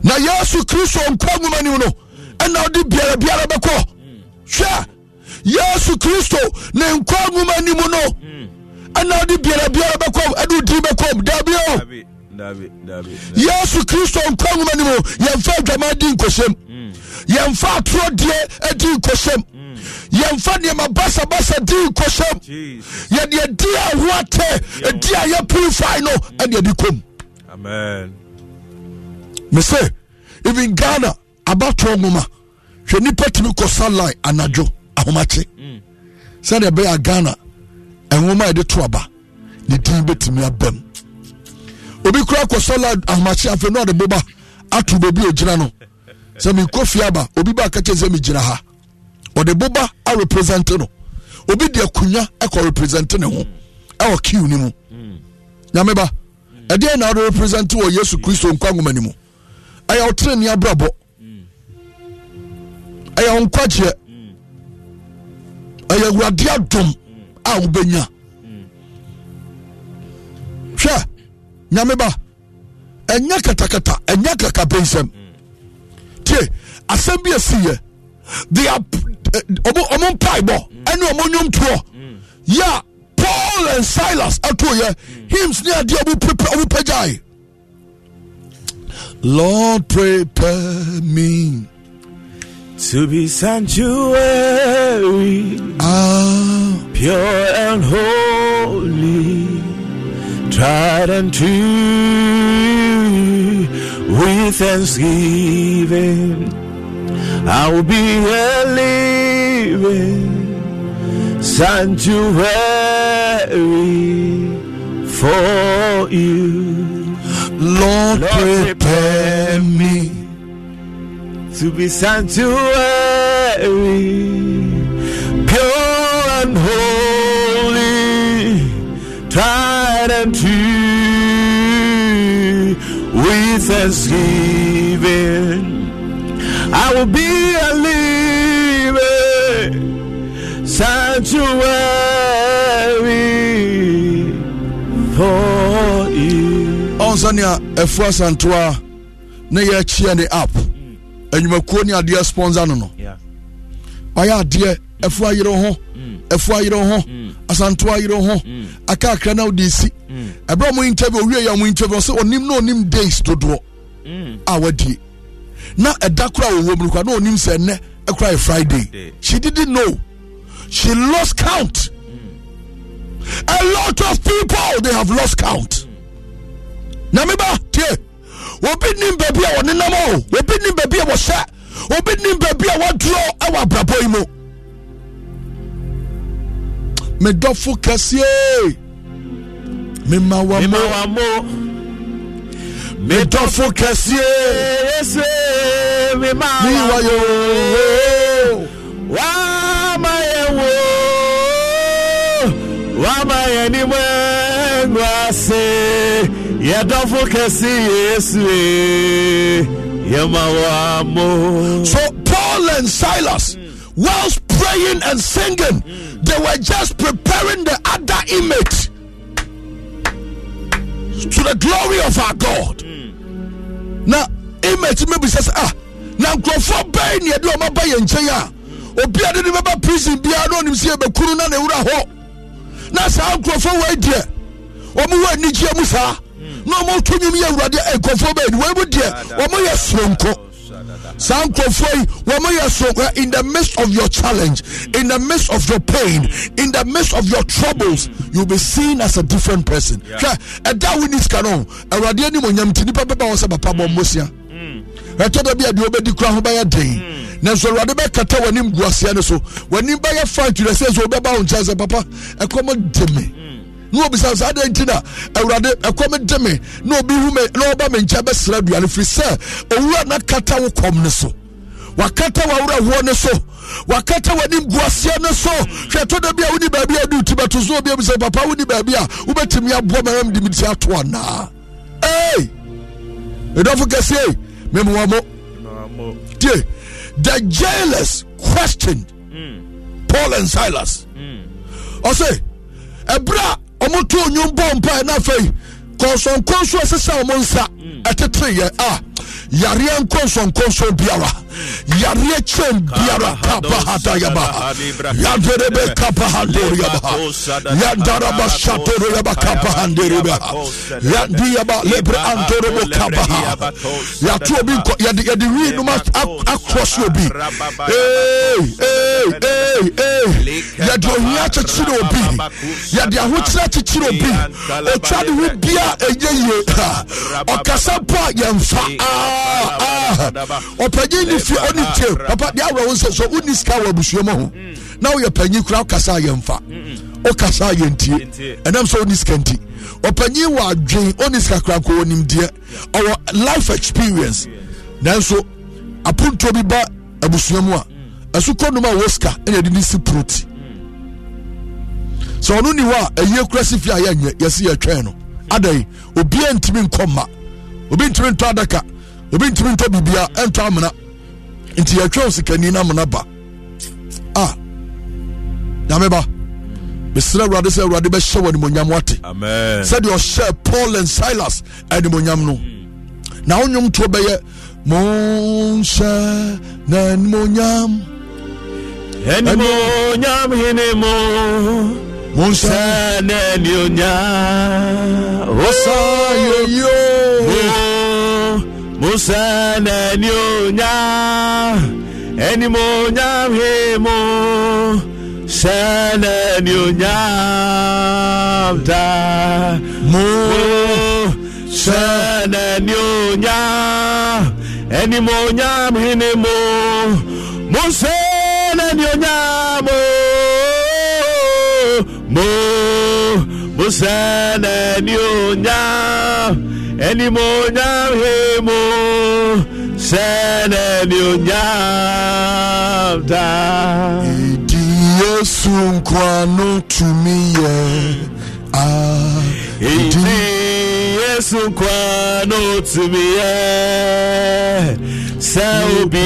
na yesu kristo nkwa nwoma nim no ɛna ɔde biara biara bɛkɔ hwɛ yesu kristo ne nkwa nwoma anim no ɛna ɔde biara biara bɛkɔ ɛde wodi bɛkɔm dabi yesu kristo nkwa nwoma no yɛmfa adwama di nkɔhyɛm yɛmfa atorɔdeɛ adi nkɔhyɛm yɛmfa nneɛma basabasa di nkɔhyɛm Jesus. yɛde adi a ho atɛ adi a yɛ purify no ɛne adi kɔm Amen. me sɛ even ghana abatoɔ nwoma. Hwɛ nipa tumi kɔ sunline anadwo ahomakye. Sɛdeɛ ɛbɛyɛ a ghana nwoma a yɛde to aba ne din bɛtumi abam obi kora kɔ sunline ahomakye afei na ɔde boba ato baabi a ogyina no. Sɛ mekɔ fie aba obi ba ka kyɛ sɛ megyina ha. Ɔde boba arepresente no. Obi de akonnwa ɛkɔ represente ne ho ɛwɔ kiw no mu. Nyame ba ɛdeɛ na wode represente wɔ yesu kristo nkwa nwoma no mu? Ɛyɛ wo tere ne abrabɔ. Ɛyɛ nkwagyeɛ ɛyɛ awurade adom a wobɛnya nyame ba. Ɛnyɛ katakata ɛnyɛ kakapɛnsɛm tie asɛm bi asiyɛ they are eh, ɔmo mpaebɔ ɛne ɔmo nnwomtoɔ yɛ a paul and silas atoyɛ hymns ne adeɛ ɔmo pepe ɔmo pagyae lord prepare me To be sanctuary, ah. pure and holy, tried and true, with thanksgiving, I will be a living sanctuary for you. lord Lord, prepare me to be sanctuary, pure and holy, tried and gratitude with thanksgiving I will be a living sanctuary for you. Onzania Efra Santua ne yɛ kyiɛ ne app enyimekuo ne adeɛ sponsor no no ɔyɛ adeɛ ɛfu ayere ho ɛfu ayere ho. Mm. Asantoa ayere ho. Akakra na wode si. Ɛberɛ mo interview owie yɛ mo interview sɛ ɔnim na ɔnim days dodoɔ a wadie na ɛda kora wɔwɔ mu no kora na ɔnim sɛ ɛnɛ ɛkora yɛ friday. Day. she didn't know. She lost count. A lot of people they have lost count. Na meba tie obi nim baabi a wɔnenam o. Obi nim baabi a wɔhyɛ. Obi nim baabi a wɔdurɔ ɛwɔ abrabɔ yi mu me dɔfo kɛseɛ mema wa mo me dɔfo kɛseɛ miwa yo wama yɛ wo wama yɛ ni mo ɛnu ase yɛ dɔfo kɛseɛ yesu yɛ ma wa mo. so paul and silas mm. well. Praying and singing, they were just preparing the other image to the glory of our God. Now, image maybe says, ah, na nkurɔfoɔ bɛn ne yɛde ɔma ba yɛn nkyɛn a obiara de ne bɛba prison biara na ɔnim sɛ yɛbɛkunu na ne wura hɔ na saa nkurɔfoɔ wei deɛ ɔmo wɔ anigyeɛ mu saa na ɔmo to nwom yɛ awurade eh, nkurɔfoɔ bɛn wei mu deɛ ɔmo yɛ soronko saa nkurɔfoɔ yi wɔn yɛ so in the midst of your challenge in the midst of your pain in the midst of your troubles you will be seen as a different person. Hwɛ ɛda wo ni sika no awurade anim onyam ti nipa bɛba wɔ sɛ papa bɔ mmosia ɛtɔ da bi a deɛ wobɛdi kora ho bɛyɛ den nanso awurade bɛkata w'anim gu aseɛ no so. W'anim bɛyɛ fa twerɛ sɛ sɛ wobɛba wo nkyɛn sɛ papa ɛkɔm de me na obisa saa adɛn nti na awurade ɛkɔm de me na obi hu me na ɔba me nkyɛn bɛsrɛ aduane firi sɛ owura na kata wo kɔm ne so. Wakata w'awerɛhoɔ no so. Wakata w'anim gu aseɛ no so. Hwɛ to da bi a woni baabi a wode ti bɛto so obi sɛ papa woni baabi a wobɛtumi aboa ma mam de me ti ato anaa ei! Ɛdɔfo kɛseɛ memoa mo. Tie. The jailers questioned paul and silas. Ɔse ɛberɛ a ɔmo to onwom bɔ mpae na afei kɔnsɔnkɔn so ɛsesa ɔmo nsa ɛteteyɛ a yareɛ nkɔnsɔnkɔnsɔn biara yareɛ kyɛn biara kapahadayaba yaderebe kapahandoriyaba yadaraba shatoriyaba kapahanderebe yadiyaba lebre antorebo kapaha yàtò obi nkọ yàdì yàdì wi numu akọsi obi. ee ee ee ee yàdì ohun akyekyere obi. Yàdì ahokyere akyekyere obi otwa de wi bia enye yie ha ọkasa po a yẹn fa aa aa ọpanyin ni fi ọni tie papa de awura wọn sẹ so wọn ni sika wọ abusua mu ho. Na oyɛ panyin kura ɔkasa a yɛn fa ɔkasa a yɛn tie ɛnam sɛ ɔni sika nti. Ɔpanyin wɔ adwen ɔni sika kura nko onim deɛ. Ɔwɔ life experience. Nanso apontuo bi ba abusua mu a ɛso kɔnum a ɔwɔ sika ɛna yɛde ne si proti sɛ ɔno ni hɔ a ɛyie kura si fi a yɛnyɛ yɛsi yɛtwɛn no. Adan obiara ntumi nkɔ mma obi ntumi ntɔ adaka. Obi ntumi ntɔ bibia ɛntɔ amena. Nti yɛtwa sikani na amena ba. A nyame ba. Mesrɛ awurade sɛ awurade bɛhyɛ wɔ animonyam wate. Sɛdeɛ ɔhyɛ paul and silas animonyam no. Na wo nnwomtoɔ bɛyɛ monhyɛ n'animonyam. Animonyam hene mo musa ne ni o nya. Yo yo. Musa ne ni o nya. Mo nya he mo. Sẹ ne ni o da. Musa sẹ ne ni o nya. Mo nya he ni mo. Musa ne ni o mo. sẹ́ ẹni ò nyá ẹni mo nyá he mo sẹ́ ẹni ò nyá ta. ìdí yéṣu nkwanu tumi yẹ a. ìdí yéṣu nkwanu tumi yẹ sẹ́ òbí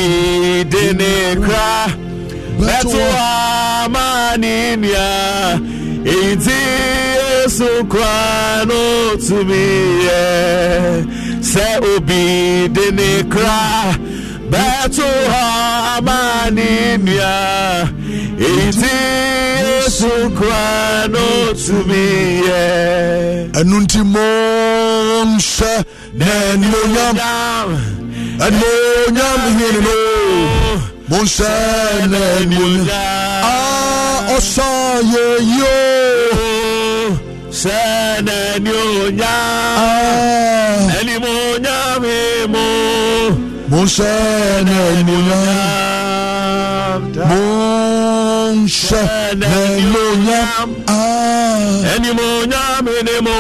dín ní kra bẹ́ẹ̀ tó wà máa ní nìyà èyí tí yesu koraa n'otumi yɛ sɛ obi de ne kra? Bɛto hɔ ama ne Iti eti yesu koraa n'otumi yɛ. ɛnu nti mo n hyɛ n'anuonyam anuonyam yiri no mo n hyɛ n'anuonyam a ɔsɔ yɛ sẹ́nẹ̀ ni ò yá ẹni mo yá mi mo. mo sẹ́nẹ̀ mo yá mo ń sẹ́nẹ̀ mo yá ẹni mo yá mi ni mo.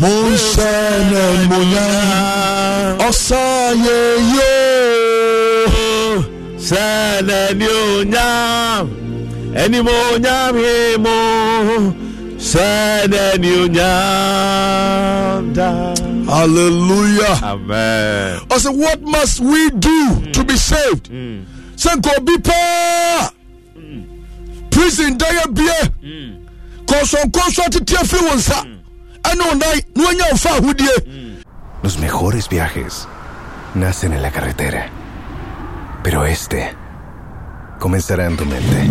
mo ń sẹ́nẹ̀ mo yá ọ̀sán yẹ yóò. sẹ́nẹ̀ ni ò yá ẹni mo yá mi mo. Hallelujah. Amen. I said, What must we do mm. to be saved? Say, Go be poor. Prison, there be a Los mejores viajes nacen en la carretera, pero este comenzará en tu mente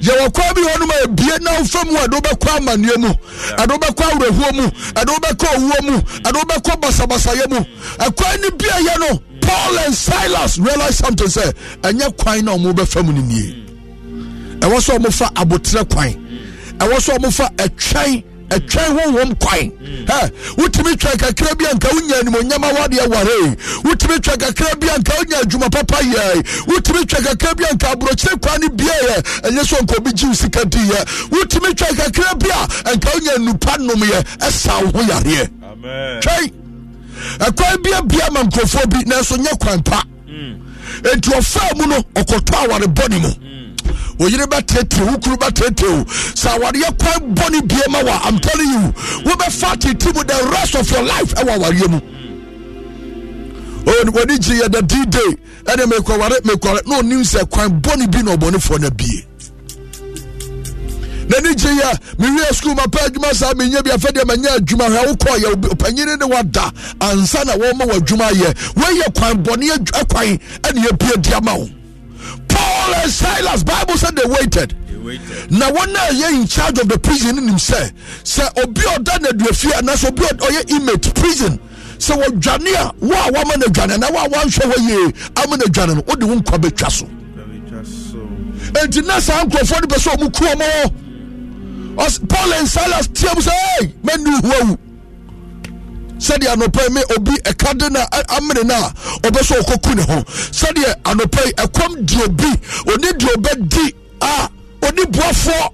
yɛwɔ kwan bi hɔ nom a abie na wo fam a ɛde wobɛkɔ amanneɛ mu. Ɛde wobɛkɔ awerɛhoɔ mu. Ɛde wobɛkɔ owuo mu. Ɛde wobɛkɔ basabasayɛ mu. Ɛkwan no biayɛ no paul and silas realize something sɛ ɛnyɛ kwan na ɔmo bɛfa mu no nie. Ɛwɔ sɛ ɔmofa abotrɛ kwan. Ɛwɔ sɛ ɔmofa ɛtwɛn ɛtwɛn honhom kwan. Ɛ wotumi twɛn kakra bi a nka wonya animonyam awadeɛ ware wotumi twɛn kakra bi a nka wonya adwuma papa yɛ. Wotumi twɛn kakra bi a nka aborɔkyere kwan no biayɛ ɛnyɛ sɛ nka obi gye wo sika diyɛ wotumi twɛn kakra bi a nka wonya nnupa nomyɛ ɛsa wo ho yareɛ. Twɛn ɛkwan bi abia ma nkurɔfoɔ bi nanso nyɛ kwan pa enti ɔfaa mu no ɔkɔtɔ aware bɔne mu oyere bɛtete wo kuru bɛtete o. Sɛ awareɛ kwan bɔne bie ma wa i'm telling you. Wobɛfa tete mu the rest of your life ɛwɔ awareɛ mu. Wɔne gye yɛ the d day ɛne mekɔware mekɔware na ɔnim sɛ kwan bɔne bi na ɔbɔnefoɔ no abie n'ani gye yɛ mewie sukuu mapa adwuma saa menyɛ bi afɛ deɛ adwuma. Hwɛ wokɔ yɛ ɔpanyini ne wada ansa na wɔma wɔ yɛ wɔyɛ kwan bɔne kwan ɛne yɛbie ama wo paul and silas bible said they waited. Na wɔn a yɛ in charge of the prison nim sɛ sɛ obi ɔda na aduafie anaasɛ obi ɔyɛ inmate prison. Sɛ wɔdwane a wo a wama no adwane na wo a wanhwɛ hɔ yie ama no adwane no wode wo nkwa bɛtwa so. Enti na saa nkurɔfoɔ no pɛ sɛ ɔmu kuɔ mɔ paul and silas tiam sɛ ei mɛni hu awu sɛdeɛ anɔpa me obi ɛka de na amene no a ɔbɛ sɛ ɔkɔku ne ho sɛdeɛ anɔpa yi ɛkɔm di obi ɔbɛdi a ɔne boafoɔ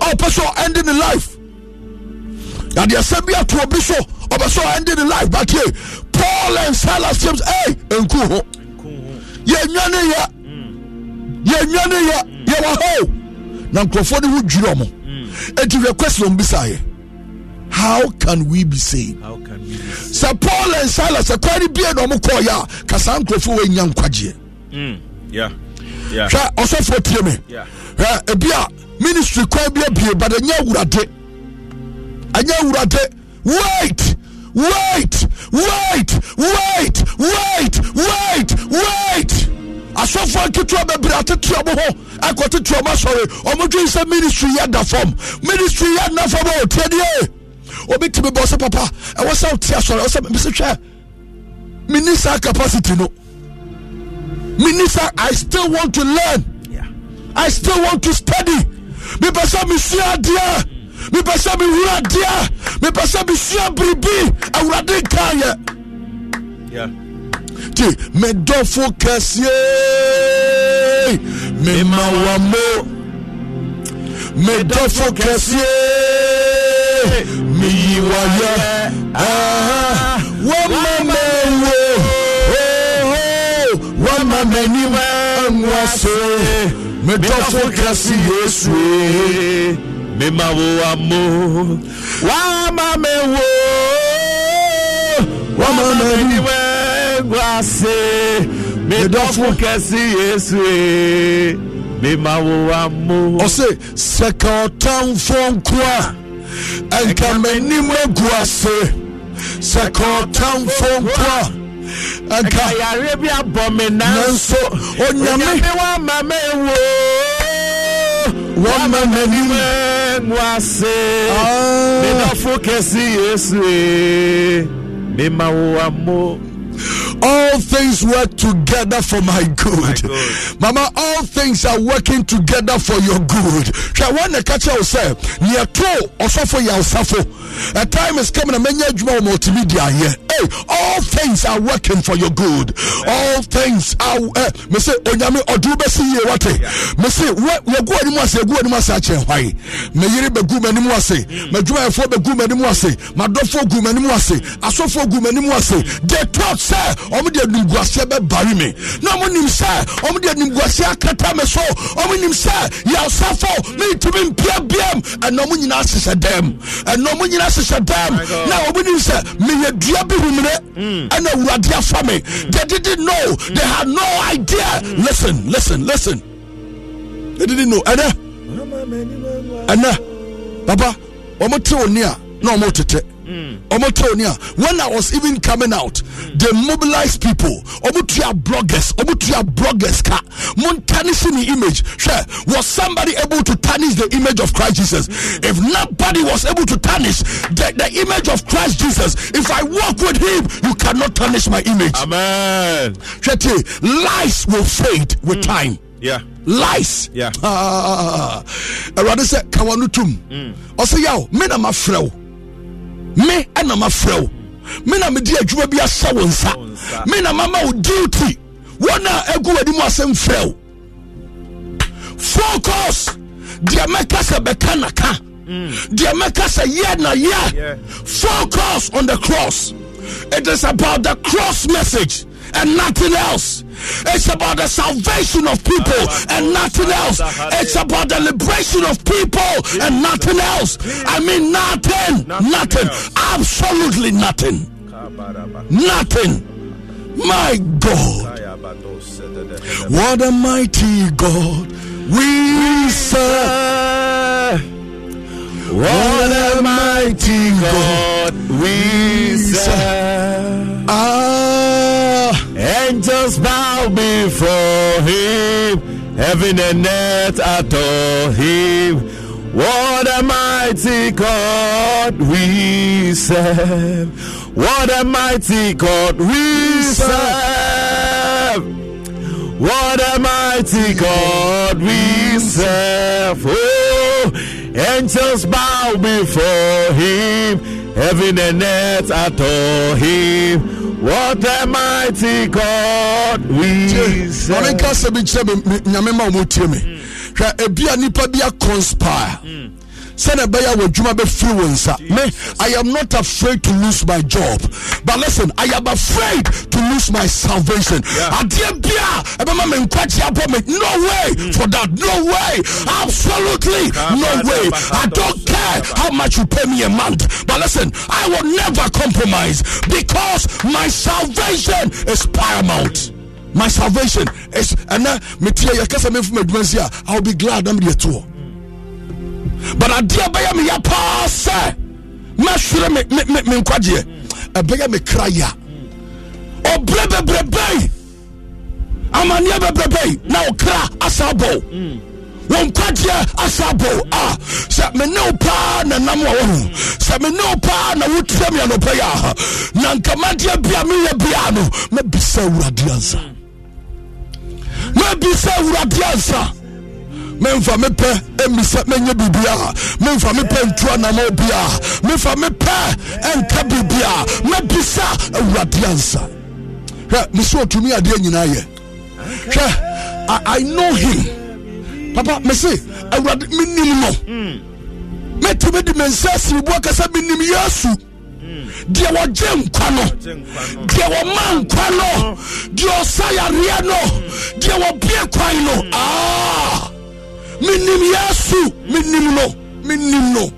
a ɔpɛ sɛ ɔɛnde ne life. Yadeɛ sɛ bi ato obi so ɔbɛ sɛ ɔɛnde ne life but ye paul and silas tiam sɛ ei ɛnku ho yɛnwa ne yɛ yɛnwa ne yɛ yɛwɔ hɔ na nkurɔfoɔ ne ho dwiri ɔmo enti hwɛ question bisaeɛ how can we be saved? Sɛ paul and silas ɛkwan no bie na ɔmo kɔɔyɛ a ka saa nkurɔfoɔ wɔanya nkwagyeɛ hwɛ ɔsɔfoɔ tie me hwɛ ebi a ministry kwan bi abie but ɛnyɛ awurade ɛnyɛ awurade wait wait wait wait wait wait wait. Asɔfoɔ nketewa bebree atete ɔmo ho. Akɔtete ɔmo asɔre ɔmo dwen sɛ ministry yɛ da fam ministry yɛ da fam o oh, tie die eh? Obi tumi bɔ sɛ papa. Ɛwɔ sɛ ɔte asɔre ɛwɔ sɛ mbese hwɛ mini saa capacity no saa i still want to learn. I still want to study. Mepɛ sɛ mesua adeɛ mepɛ sɛ mehuru adeɛ mepɛ sɛ mesua biribi awurade nkaayɛ ti medɔfo kɛseɛ mema wa mo medɔfo kɛseɛ meyi wayɛ wɔma mewo wɔma m'anim anwa so medɔfo kɛse yesue mema wo amo wama mewo wɔma m'anim anwa se medɔfo kɛse yesue ɔse sɛ ka ɔtamfoɔ nko a ɛnka m'anim agu ase sɛ ka ɔtamfoɔ nko a ɛnka yare bi abɔ me nanso onyame wama me wo wama m'anim gwase Ah. medɔfo kɛse yesu e mema wo amo all things work together for my good. good. Mama, all things are working together for your good. Hwɛ wɔn na ɛka kyerɛ wo sɛ nea to ɔsɔfo yɛ ɔsafo. A time is coming a menya adwuma wɔ multimedia yɛ. Hey, all things are working for your good. All things are uh, me say onyame ɔduru bɛsi yie wate. Me say yɛgu anim ase yɛgu anim ase akyɛn hwae. Me yiri yere bɛgu m'anim ase. M'adwumayɛfoɔ bɛgu m'anim ase. M'adɔfoɔ gu m'anim ase. Asɔfoɔ gu m'anim ase. They thought sɛ ɔmo de animguaseɛ bɛbare me. Na ɔmo nim sɛ ɔmo de animguaseɛ akata me so. Ɔmo nim sɛ yɛsafo mentumi mpia biam ɛna ɔmo nyinaa hyehyɛ dɛm ɛna ɔmo nyinaa hyehyɛ dɛm na ɔmo nim sɛ meyɛ dua bi humire ɛna awurade afa me. They didn't know. They had no idea. Listen listen listen. They didn't know. Ɛnɛ ɛnɛ papa ɔmo te oni a na ɔmo tete Mm. ɔmo te oni a when i was even coming out mm. they mobilized people. Ɔmo bloggers ɔmo bloggers ka. Mo tarnish the image. Sure, was somebody able to tarnish the image of christ jesus? Mm. If nobody was able to tarnish the, the image of christ jesus if i walk with him you cannot tarnish my image. Amen. Hwɛ lies will fade with time. Yeah. Lies. Yeah. Ah, awurade sɛ ka wano tom ɔsɛ yaw me na mafrɛ wo me ɛna mafrɛ wo me na mede adwuma bi ahyɛ wo nsa. Me na mama wo duty. Wɔn a agu w'anim asɛm frɛ wo. Focus deɛ mɛka sɛ bɛka na ka mm. deɛ mɛka sɛ yɛ na yɛ. Focus on the cross. It is about the cross message and nothing else. It's about the salvation of people and nothing else. It's about the liberation of people and nothing else. I mean, nothing, nothing, absolutely nothing, nothing. My God, what a mighty God we serve. What a mighty God we serve. Ah, angels bow before him, heaven and earth adore him. What a mighty God we serve. What a mighty God we serve. What a mighty God we serve. Angels bow before him. Heaven and earth adore him. What a mighty God we serve. ɔne nka sɛ bi kyerɛ me nyame ma ɔmo tie me hwɛ ebi a nipa bi aconspire sɛnɛ ɛbɛyɛ a w'adwuma bɛfiri wo nsa me i am not afraid to lose my job. But listen i am afraid to lose my salvation. Adeɛ bia ɛbɛma me nkwagye abɔ me. No way for that. No way. Absolutely no way. i don't care how much you pay me a month. But listen i will never compromise because my salvation is paramount. My salvation is and now metia yakasa me from adwuma a i'll be glad i'm the tour but adeɛ bɛyɛ me paa sɛ mɛhwere me nkwagyeɛ ɛbɛyɛ me kra ya. Ɔbrɛ bɛbrɛbɛi amanneɛ bɛbrɛbɛi na ɔkra asa bɔ wɔn nkwagyeɛ asa bɔ a sɛ mene wo paa na nam a wɔho sɛ mene wo paa na wotia me anɔpɛ yi a na nkamadeɛ bia meyɛ bia no. Mɛbisa awurade ansa. Mɛbisa awurade ansa memfa mepɛ ɛmisɛ mɛnyɛ biribia memfa mepɛ ntua nama bia. Memfa mepɛ ɛnka biribia mɛbisa awurade ansa. Hwɛ mesɛ ɔtumi adeɛ nyinaa yɛ. Hwɛ I, I know him. Papa mese awurade menim no. Mɛtumi de me nsa asiriboa ka sɛ menim yesu deɛ wɔgye nkwa no. Deɛ wɔma nkwa no. Deɛ ɔsa yareɛ no. Deɛ wɔbie kwan no. Ah menim yesu menim no menim no.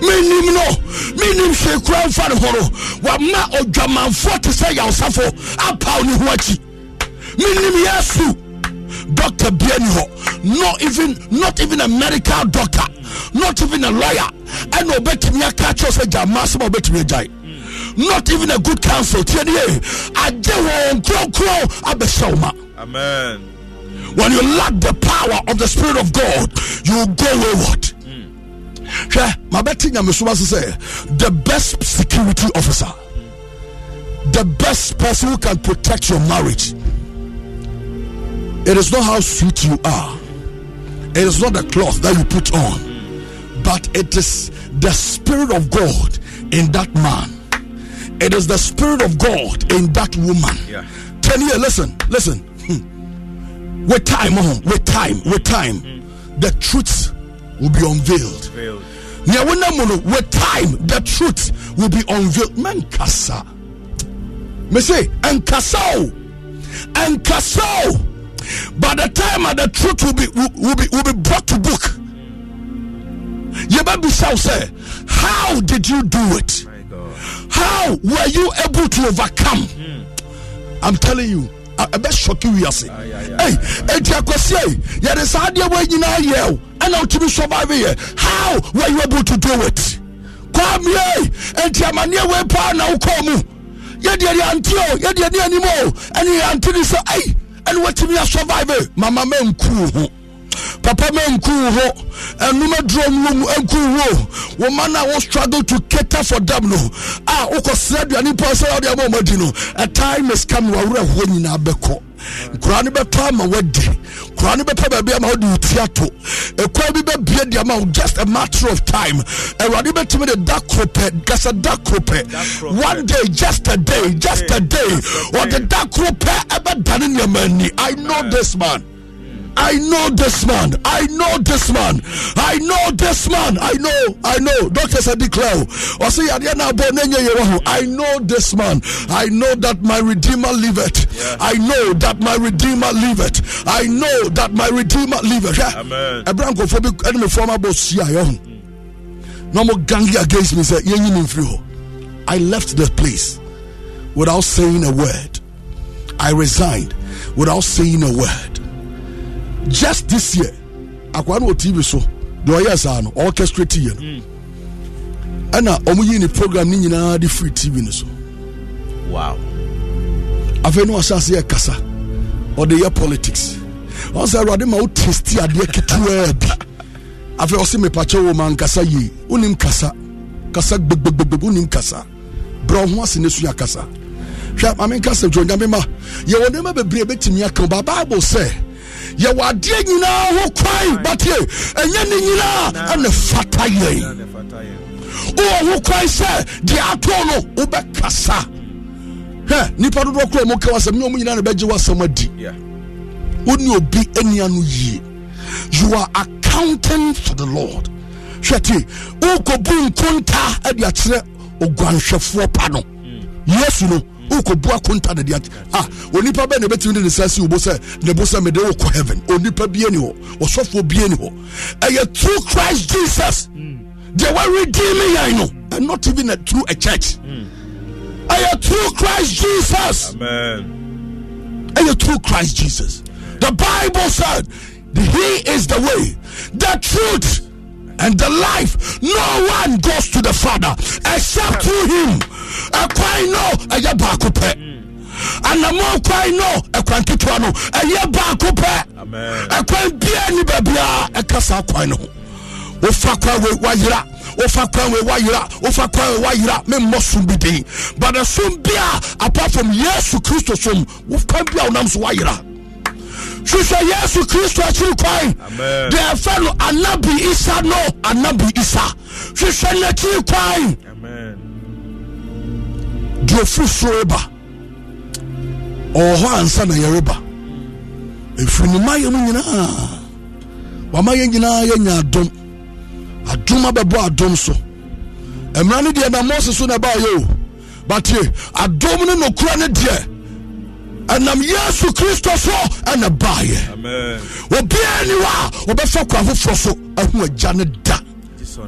Menim no menim hwee kura mfa ne ho no. Wama odwamanfoɔ te sɛ yawsafo apaw ne ho akyi. Menim yesu doctor bia ni hɔ not even not even a medical doctor not even a lawyer. Ɛna obɛtumi aka kyerɛ sɛ gya ma asɛm a obɛtumi agyae. Not even a good counsel. Tie ne ye agye wɔn nkurɔnkurɔ abɛhyɛ wo ma. Amen. When you lack the power of the spirit of god you go wayward. Hwɛ mabɛte nyamesoma so sɛ the best security officer the best person who can protect your marriage it is not how sweet you are. It is not the cloth that you put on but it is the spirit of god in that man. It is the spirit of god in that woman. Yeah. 10 years listen listen with time oh, with time with time the truth will be unveiled. Veiled. nea wonam mu no with time the truth will be unveiled. Mankasa me say ɛnkasa o ɛnkasa o by the time that the truth will be will, will be will be brought to book. Yɛbɛbisa sɛ how did you do it? How were you able to overcome? I'm telling you a bɛ shock you ase hey eti akwasi yi yɛde saa adeɛ wɔ nyinaa yɛ o ɛna otumi survive yɛ. How were you able to do it? Kwamie eti amaneɛ wɔ paa na wokɔ mu. Yɛdeɛ de ante o yɛdeɛ de anim o ɛne yɛ ante ne sɛ ei ɛne watumi asurvive mama mɛnkuu ho papa ma nku ho. Ɛnum aduro mu nku ho. Wɔn ma na wɔ struggle to cater for them no. A wokɔ sra aduane pa sɛ ɔde ama ɔmo adi no. A time is coming wɔawerɛ ho nyinaa bɛkɔ nkura no bɛtɔ ama wadi nkura no bɛpɛ baabi ama wode wo ti ato. Ekwan bi bɛbie de ama wo just a matter of time. Awurade bɛtumi de da koro pɛ kasa da koro pɛ. One day just a day just a day. ɔde da koro pɛ ɛbɛdane nneɛma ani. I know this man I know this man. I know this man. I know this man. I know. I know. Doctors are declare. Or say I know this man. I know that my redeemer liveth. Yeah. I know that my redeemer liveth. I know that my redeemer liveth. Amen. Abraham go for enemy former boss No more gang against me say I left the place without saying a word. I resigned without saying a word. Just this year, akwa no TV so deɛ ɔyɛ saa no orchestrate yɛ no. Ɛna ɔmo yi ne program ne nyinaa de free tv no so. Wow. Afei ne wahyɛ ase yɛ kasa. Ɔde yɛ politics. Ɔn sɛ awurade ma wo testi adeɛ ketewaa bi. Afei ɔse mepakyɛ wo ma nkasa yie. Wonim kasa. Kasa gbegbegbegbe wonim kasa. Brɛ ho ase ne sua kasa. Hwɛ mame nkasa dwo nyame ma yɛwɔ nneɛma bebree bɛtumi aka ba bible sɛ yɛwɔ adeɛ nyinaa ho kwan batie ɛnyɛ ne nyinaa ɛne fata yɛn wowɔ ho kwan sɛ deɛ atoo no wobɛkasa hwɛ nipa dodoɔ kora mu ka wasɛm ne ɔmu nyinaa ne bɛgye wasɛm adi wone obi ania no yie you are accounting for the lord. Hwɛ tie wokɔbu nkonta ade akyerɛ oguanhwɛfoɔ pa no. Yesu no wokɔbu akonta de deɛ ah onipa bɛɛ na ɛbɛtumi de ne sa si wo bo sɛ ne bo sɛ mede wokɔ heaven. Onipa bie ni hɔ ɔsɔfoɔ bie ni hɔ ɛyɛ through christ jesus. Deɛ waredeem yɛn no and not even a, through a church. Ɛyɛ through christ jesus. Ɛyɛ through christ jesus. The bible said he is the way the truth and the life. No one goes to the Father except through him. ɛkwan no ɛyɛ baako pɛ anamɔ kwan no ɛkwan ketewa no ɛyɛ baako pɛ ɛkwan bia ni baabia ɛka saa kwan no. Ho wofa kwan wei wayera wofa kwan wei wayera wofa kwan wei wayera memmɔ som bi den but som bi a apart from yesu kristo som wokwan bi a wonam so wayera hwehwɛ yesu kristo akyiri kwan deɛ ɛfɛ no anabi isa no anabi isa. Hwehwɛ n'akyiri kwan deɛ ɔfiri soro reba. Ɔwɔ hɔ ansa na yɛreba. Ɛfiri ne mayɛ mu nyinaa. Wama yɛ nyinaa yɛnya adom. Adom abɛbɔ adom so. Mmara no deɛ na mose so na ɛbaayɛ o. Batie adom no nokora no deɛ ɛnam yesu kristo so ɛna baayɛ obiara ni wa wɔbɛfa kwan foforɔ so ahu agya no da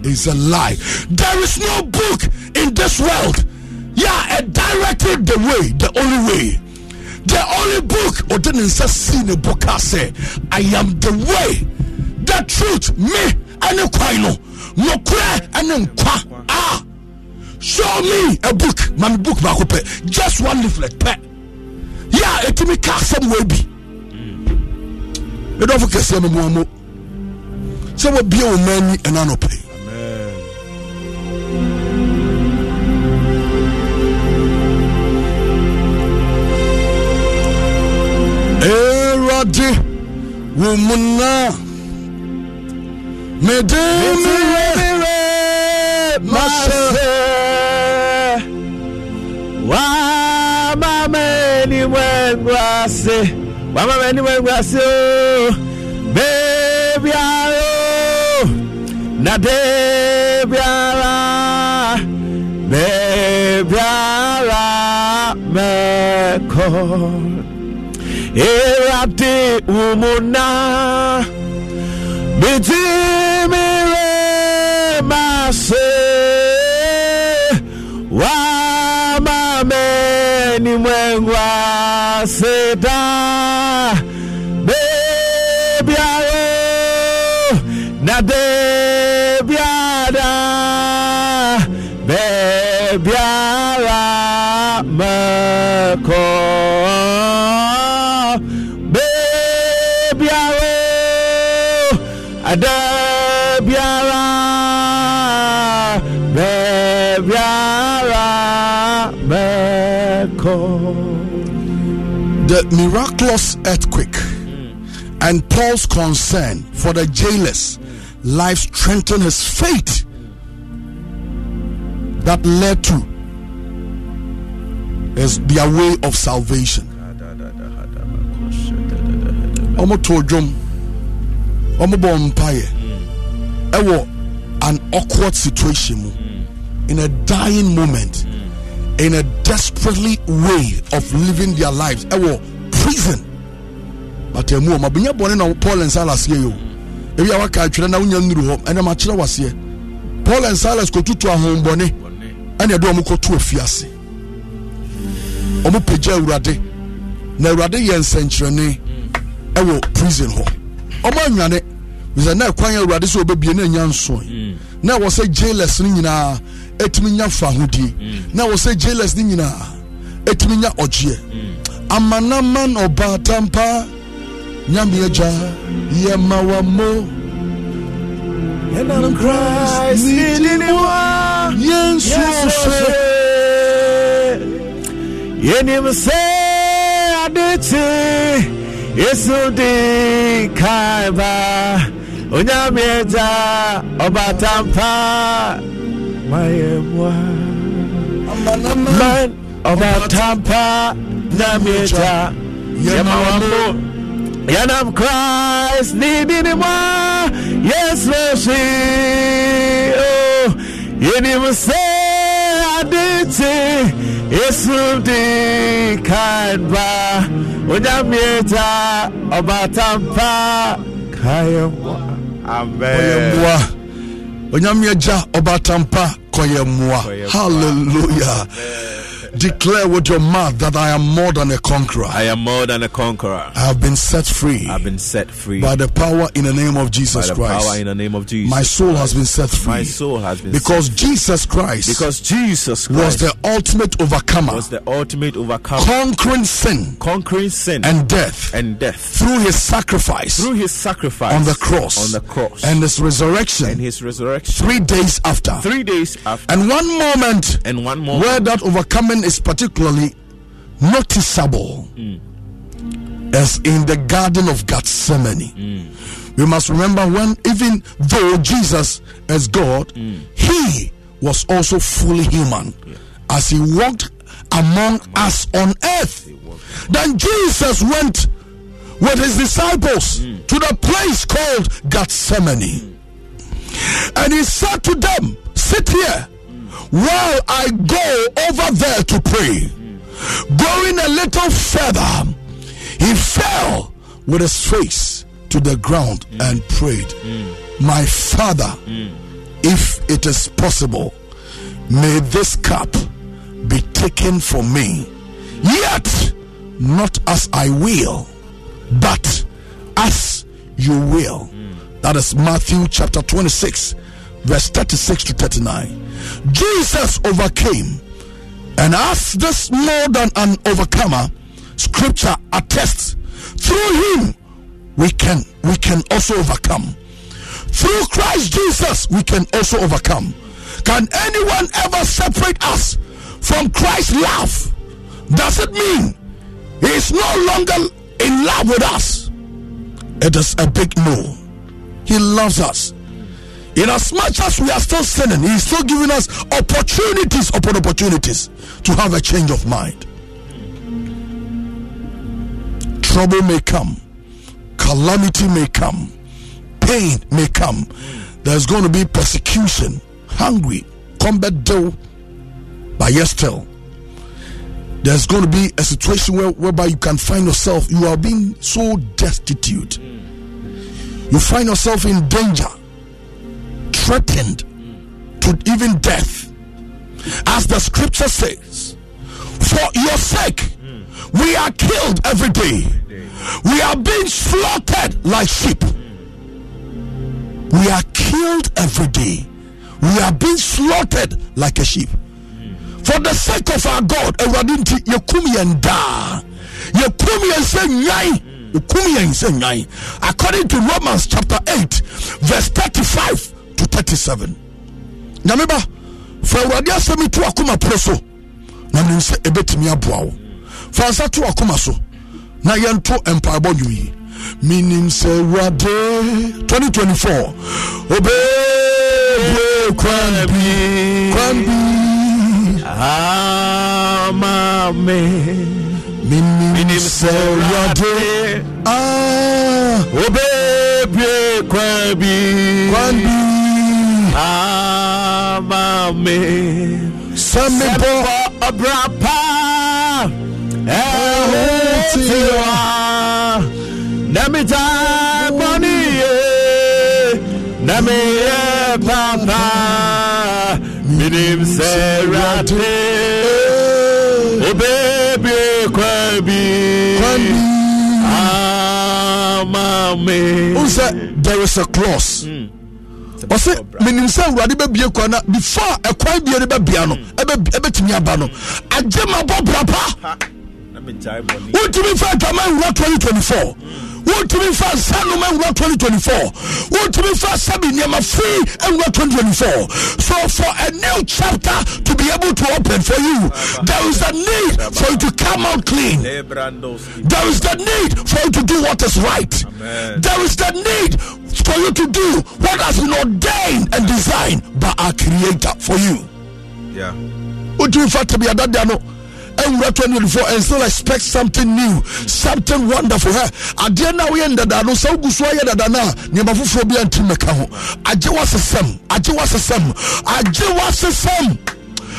is a lie. There is no book in this world. Yeah it directed the way the only way. The only book ɔde ne nsa sii ne bo ka sɛ i am the way the truth me ɛne kwan no nokorɛ ɛne nkwa. Ah show me a book. Mame book just one leaflet pɛ yɛ a ɛtumi ka asɛm wɔ bi. Medɔfo kɛseɛ no moamo sɛ wɔbie wo ma ani ɛna nɔpɛ Erade wo mu na. Mede mire masɛ wamameni mwengwase wamameni mwengwase o oh, bebiaro na debiara bebiara meko. Erade umuna bitimire ulimwengu asedai the miraculous earthquake and Paul's concern for the jailers life strengthened his faith that led to is their way of salvation. Tó dwom ɔmobɔ mpaeɛ ɛwɔ an awkward situation in a dying moment in a desperately way of living their lives. Ɛwɔ prison. But ɛmu ɔma bɛnya bɔne na paul and silas yɛ yo ebi a waka atwerɛ na wonya nnuru hɔ ɛnam akyerɛ waseɛ paul and silas kɔtutu ahombɔne ɛne ɛde ɔmo kɔto afiase ɔmo pagya awurade na awurade yɛ nsɛnkyerɛnne ɛwɔ prison hɔ ɔmo anwane sɛ na ɛkwan awurade sɛ ɔbɛbie na ɛnya nsoe na ɛwɔ sɛ jailers no nyinaa ɛtumi nya fa ahodie na ɛwɔ sɛ jailers no nyinaa ɛtumi nya ɔgyeɛ amanaman ɔbaatampa nyame agya yɛma wa. Mo ne ne yɛnsuo sɛ yɛnim sɛ ade kye yesu de kae ba onyame agya ɔbatampa mayɛmoa man ɔbatampa nyame agya yɛma wa mo yɛnam christ. Ne di ne ma yesu hye o yɛnim sɛ ade kye yesu de kae ba onyame agya ɔbatampa kayɛmoa amen onyame agya ɔbatampa kɔyɛ mmoa hallelujah declare with your mouth that i am more than a conqueror I am more than a conqueror. i have been set free I've been set free by the power in the name of Jesus by the christ power in the name of Jesus. my soul has been set free My soul has been because jesus christ because Jesus Christ was the ultimate overcomer was the ultimate overcomer, conquering sin conquering sin and death and death through his sacrifice through his sacrifice on the cross on the cross and his resurrection and his resurrection. three days after Three days after, and one moment and one more. where that overcoming is particularly noticeable as in the garden of Gethsemane. We must remember when, even though Jesus is God, he was also fully human as he walked among us on earth. Then Jesus went with his disciples to the place called Gethsemane. And he said to them, Sit here while I go over there to pray. Going a little further, he fell with his face to the ground and prayed, My father, if it is possible, may this cup be taken from me. Yet, not as I will, but as you will. That is Matthew chapter 26, verse 36 to 39. Jesus overcame, and as this more than an overcomer, scripture attests, through him we can we can also overcome. Through Christ Jesus, we can also overcome. Can anyone ever separate us from Christ's love? Does it mean he is no longer in love with us? It is a big no. He loves us. In as much as we are still sinning, He is still giving us opportunities upon opportunities to have a change of mind. Trouble may come, calamity may come, pain may come. There's going to be persecution, hungry, combat deal, but yet still. There's going to be a situation where, whereby you can find yourself, you are being so destitute. You find yourself in danger, threatened to even death. As the scripture says, for your sake, we are killed every day. We are being slaughtered like sheep. We are killed every day. We are being slaughtered like a sheep. For the sake of our God. According to Romans chapter 8, verse 35 to 37. Nyame ba, fa Awurade asɛm to akoma poro so. Na menim sɛ ɛbɛtumi aboa wo. Fa nsa to akoma so. Na yɛnto mpaebɔ nnwom yi. Menim sɛ Awurade 2024. Obɛbue kwan bi. Kwan bi. Amen. Menim Minim sɛ Awurade. Ah. Obebie kwabi kwabi amame sẹmi bọ ọbẹrẹ pa ẹhún ti wá. Nẹmita gbọni yẹ nẹmi yẹ papa minim sẹrati obebi kwabi amame. o sẹ there is a cross. Mm ɔsɛ menim sɛ awurade bɛbie kwan na before ɛkwan bie no bɛbia no ɛbɛ- ɛbɛtumi aba no. Agye ma bɔ brapa wontumi fa atwama nwura 2024 wontumi fa nsa noma nwura 2024 wontumi fa sabi nneɛma fii nwura 2024 so for a new chapter to be able to open for you there is a need for you to come out clean. There is the need for you to do what is right. There is the need for you to do what has been ordained and designed by our creator for you. Wotumi fa tabiadada no nwura 2024 and still expect something new something wonderful. Hɛ adeɛ no a woyɛ ndada no sɛ wogu so ayɛ dada no a nneɛma foforɔ bi antim mɛka ho. Agye wasesɛm agye wasesɛm agye wasesɛm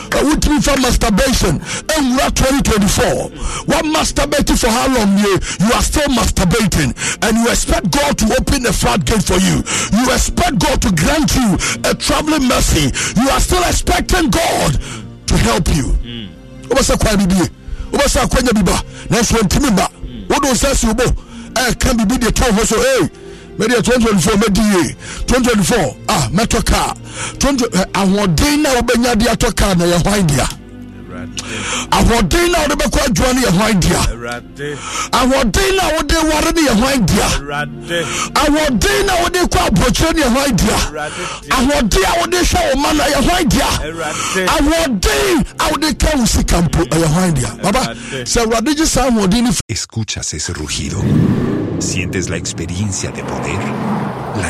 wotumi fa masturbation nwura 2024 what masturbating for how long you you are still masturbating and you expect god to open a floodgate for you. You expect god to grant you a traveling mercy. You are still expecting god to help you hmm. Wobɛsɛ kwa bibie wobɛsɛ akwanya bi ba nanso ntimi ba wode sɛ si wobo ɛka biribi de tɔn ho so ei mɛdeɛ 2024 mɛdi ye. 2024 ah mɛtɔ kaa 20 eh, ahoɔden na wobɛnya de atɔ kaa na yɛ hwan dea ahoɔden na wode bɛkɔ adwuma no yɛ hwan dea ahoɔden na wode ware no yɛ hwan dea ahoɔden na wode kɔ aborɔkyerɛ no yɛ hwan dea ahoɔden a wode hwɛ wo ma no ɛyɛ hwan dea ahoɔden a wode ka wo sika mpo ɛyɛ hwan dea baba sɛ awurade gye saa ahoɔden no Escuchas ese rugido. Sientes la experiencia de poder, la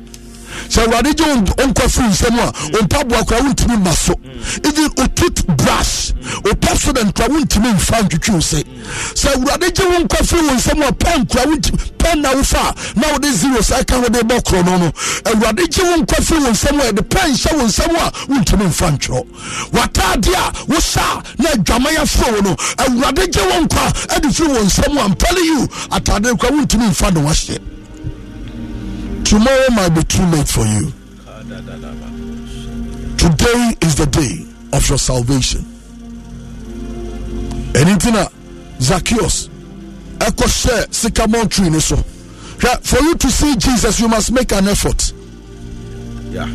sɛ awurade gye nkwa firi nsɛm a wo mpaboa kora wontumi mma so. Even wo tooth brush wo pepsodent kora wontumi mfa ntwitwi wo se. Sɛ awurade gye wo nkwa firi wo nsɛm a pen kora wontumi pen na wofa a na wode zero sa ka wode bɔ korɔ no no. Awurade gye wo nkwa firi wo nsɛm a yɛde pen hyɛ wo nsɛm a wontumi mfa ntwerɛ. W'ataade a wosa a na adwaman aforo wo no awurade gye wo nkwa ade firi wo nsɛm a I'm telling you ataade kora wontumi mfa ne wahyɛ tomorrow might be too late for you. Today is the day of your salvation. Anything a zacchaeus ɛkɔhyɛ sycamore tree so for you to see jesus you must make an effort. Yeah.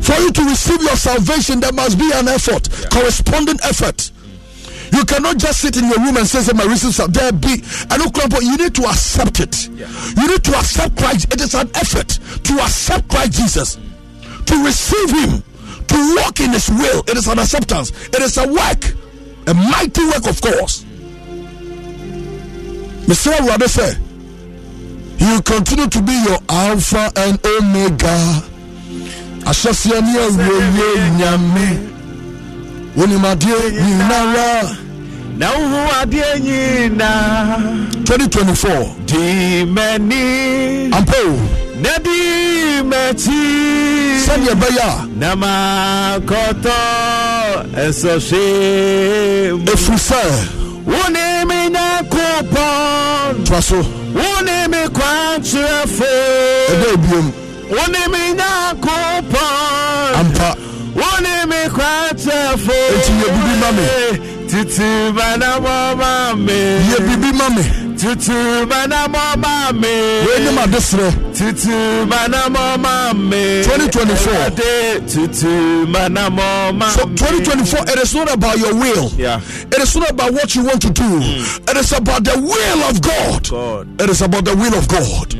for you to receive your salvation there must be an effort corresponding effort you cannot just sit in your room and say, say my receive sal- there be and you need to accept it. You need to accept christ. It is an effort to accept christ jesus to receive him to walk in his will. It is an acceptance. It is a work a mighty work of course. Mr awurade sɛ he will continue to be your alpha and omega. Ahyɛseɛ ne awuowie nyame wonimadeɛ nyinara na wohu adeɛ nyinaa 2024 di m'ani ampo. Na di m'akyi sɛdeɛ ɛbɛyɛ a na makɔtɔ ɛsɔhwɛ mu. Ɛfiri sɛ wo ne me nyankopɔn toa so wo ne me kwankyerɛfo ɛdɛ biom wo ne me nyankopɔn ampa wo ne me kwankyerɛfo Enti yɛ bibi ma me. titi manamɔ ma me yɛ biribi ma me titi manamɔ ma me weinim adeserɛ titi manamɔ ma me 2024. Awurade, titi manamɔ ma So 2024, it is not about your will. Yeah. It is not about what you want to do. It is about the will of God. God. It is about the will of God.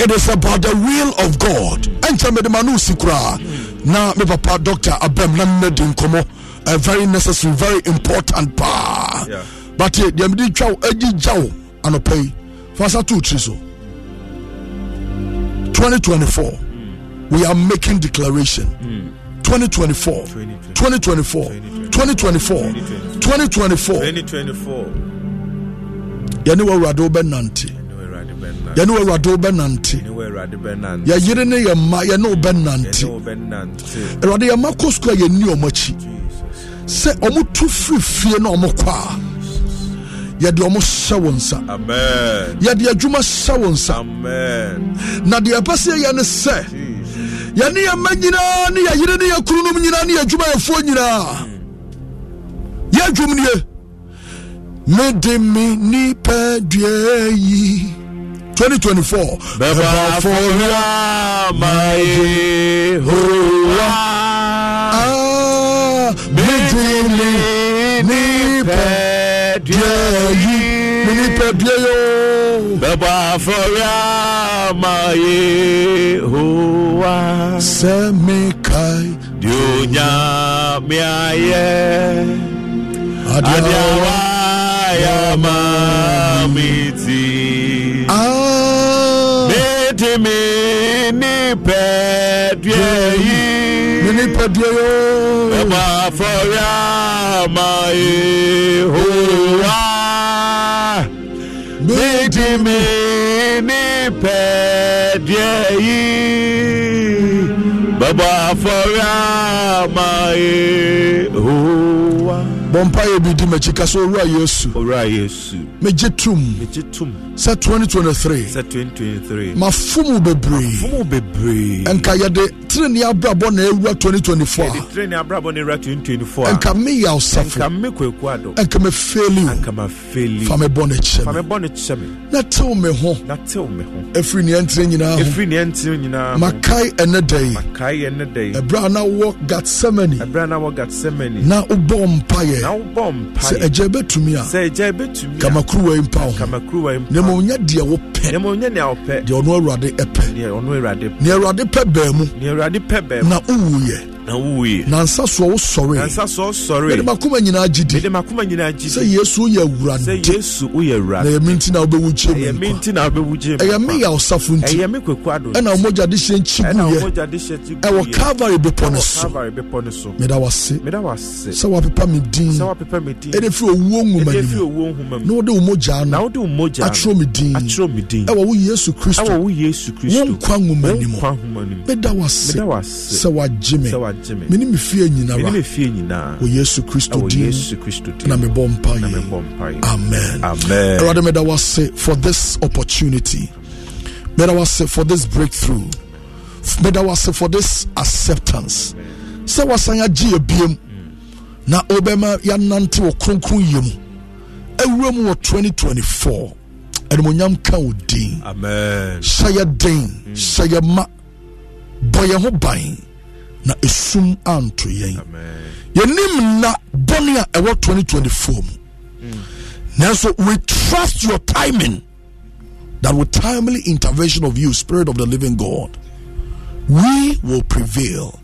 It is about the will of God. Enter me the manu sikra. Na me papa doctor abam na mena di nkɔmmɔ uh, very necessary very important paa Yeah. but eh, deɛ mede twa wo agyigya wo anɔpa yi fa sa to tiri so 2024 we are making declaration. 2024 2024 2024 2024 2024 yɛne wɔ awurade wobɛnante. Yɛne wɔ awurade wobɛnante yɛyere ne yɛ mma yɛne Ne wobɛnante wo bɛnante. awurade yɛma kɔ sukuu a yɛnni ɔmo akyi. Sɛ ɔmo tu firi fie na ɔmo kɔ a yɛde ɔmo hyɛ wo nsa. Yɛde adwuma hyɛ wo nsa. Na deɛ ɛpɛ sɛ yɛyɛ ne sɛ yɛne yɛma nyinaa ne yɛyere ne yɛkununom nyinaa ne yɛadwumayɛfoɔ nyinaa. Yɛ adwum nie. Mede me nipadua yi 2024. twenty four. bẹ́ẹ̀ bá fúnra máa yẹ hùwà. Ah, méjì ni nípẹ̀ díẹ̀ yìí nípẹ̀ díẹ̀ yóò. bẹ́ẹ̀ bá fúnra ayẹ. adìyàwó ayé máa mi ti di mi ní pẹ̀dúẹ̀ yìí. mi ní pẹ̀dúẹ̀ yóò. ẹ máa fọyà máa yè hùwà. mi di mi ní pẹ̀dúẹ̀ yìí. bàbá fọyà máa yè hùwà. Bɔ mpayɛ bi di m'akyi ka sɛ owura yesu Owura Yesu. megye tom Megye tom sɛ 2023 sɛ 2023. mafom bebree Fumu bebree. ɛnka yɛde tenene abrabɔ na ɛwura 2024 Yɛde tire ne abrabɔ ne ra 2024 a a. ɛnka wo Nka safo me kwaku ado. ɛnka mefeeli wo Anka ma feli. fa me bɔ Fa kyɛ me me bɔ ne kyɛ me. na tew me ho Na tew me ho. ɛfiri neɛntere nyinaa ho Efiri ne ɛntim nyinaa. ho. makae ɛnɛ da yi Makae da yi. ɛberɛ a na wɔ gatsemane Ɛberɛ a na wɔ na wobɔ mpa sɛ agya bɛtumi a kama agya bɛtumi kamakuruwa yi mpa wo kamakuruwa yi mpa na mmom nyɛ deɛ wopɛ na mmom nyɛ deɛ wopɛ deɛ ɔno awurade pɛ deɛ awurade pɛ bɛn mu deɛ awurade mu na wowuyɛ na wuyi. nansa sọ sọ̀rọ̀ yi. nansa sọ sọ̀rọ̀ yi. mede makoma nyinaa gidi. mede sɛ yesu yɛ wura nte. sɛ yesu yɛ wura nte. na yɛmi nti na ɔbɛwu jie mu nkwa. ɛyɛ mi nti na ɔbɛwu jie mu nkwa. ɛyɛ mi yà ɔsafo nti. ɛyɛ mi kwekwa do. ɛna ɔmɔdya de hyɛ nkyi gu ɛwɔ calvary bepɔ ne so. ɛwɔ calvary so. meda wase. meda wase. sɛ wapepa mi din sɛ woapepa me din. Ɛde firi owuo nwoma ɛde no fi mu. na wode wo mogyaa na no wode wo mogya no atwerɛ me din. Atwerɛ me din. Ɛwɔ wo yesu kristo. Wo wo nkwa nwoma wo ni mu. Nkwa nhoma no mu. Meda meda wase sɛ wagye me. Me. Mene me fie mene me nyinara fie nyinaa wɔ yesu kristo din. Yesu kristo din. Na mebɔ na mpaeɛ mebɔ mpaeɛ amen. Awurade meda wase for this opportunity. Meda wase for this breakthrough. Meda wase for this acceptance. Sɛ wasan agye yɛ biem na wobɛma yɛanante wɔ kronkron yɛ mu. Awura mu wɔ 2024 animonyam ka wo din. Amen. Hyɛ yɛ den mm. hyɛ yɛ ma. Bɔ yɛn ho ban na esum anto yɛn. Yɛnim na bɔne a ɛwɔ 2024 mu. Mm. Nanso we trust your timing that with timely intervention of you spirit of the living god we will prevail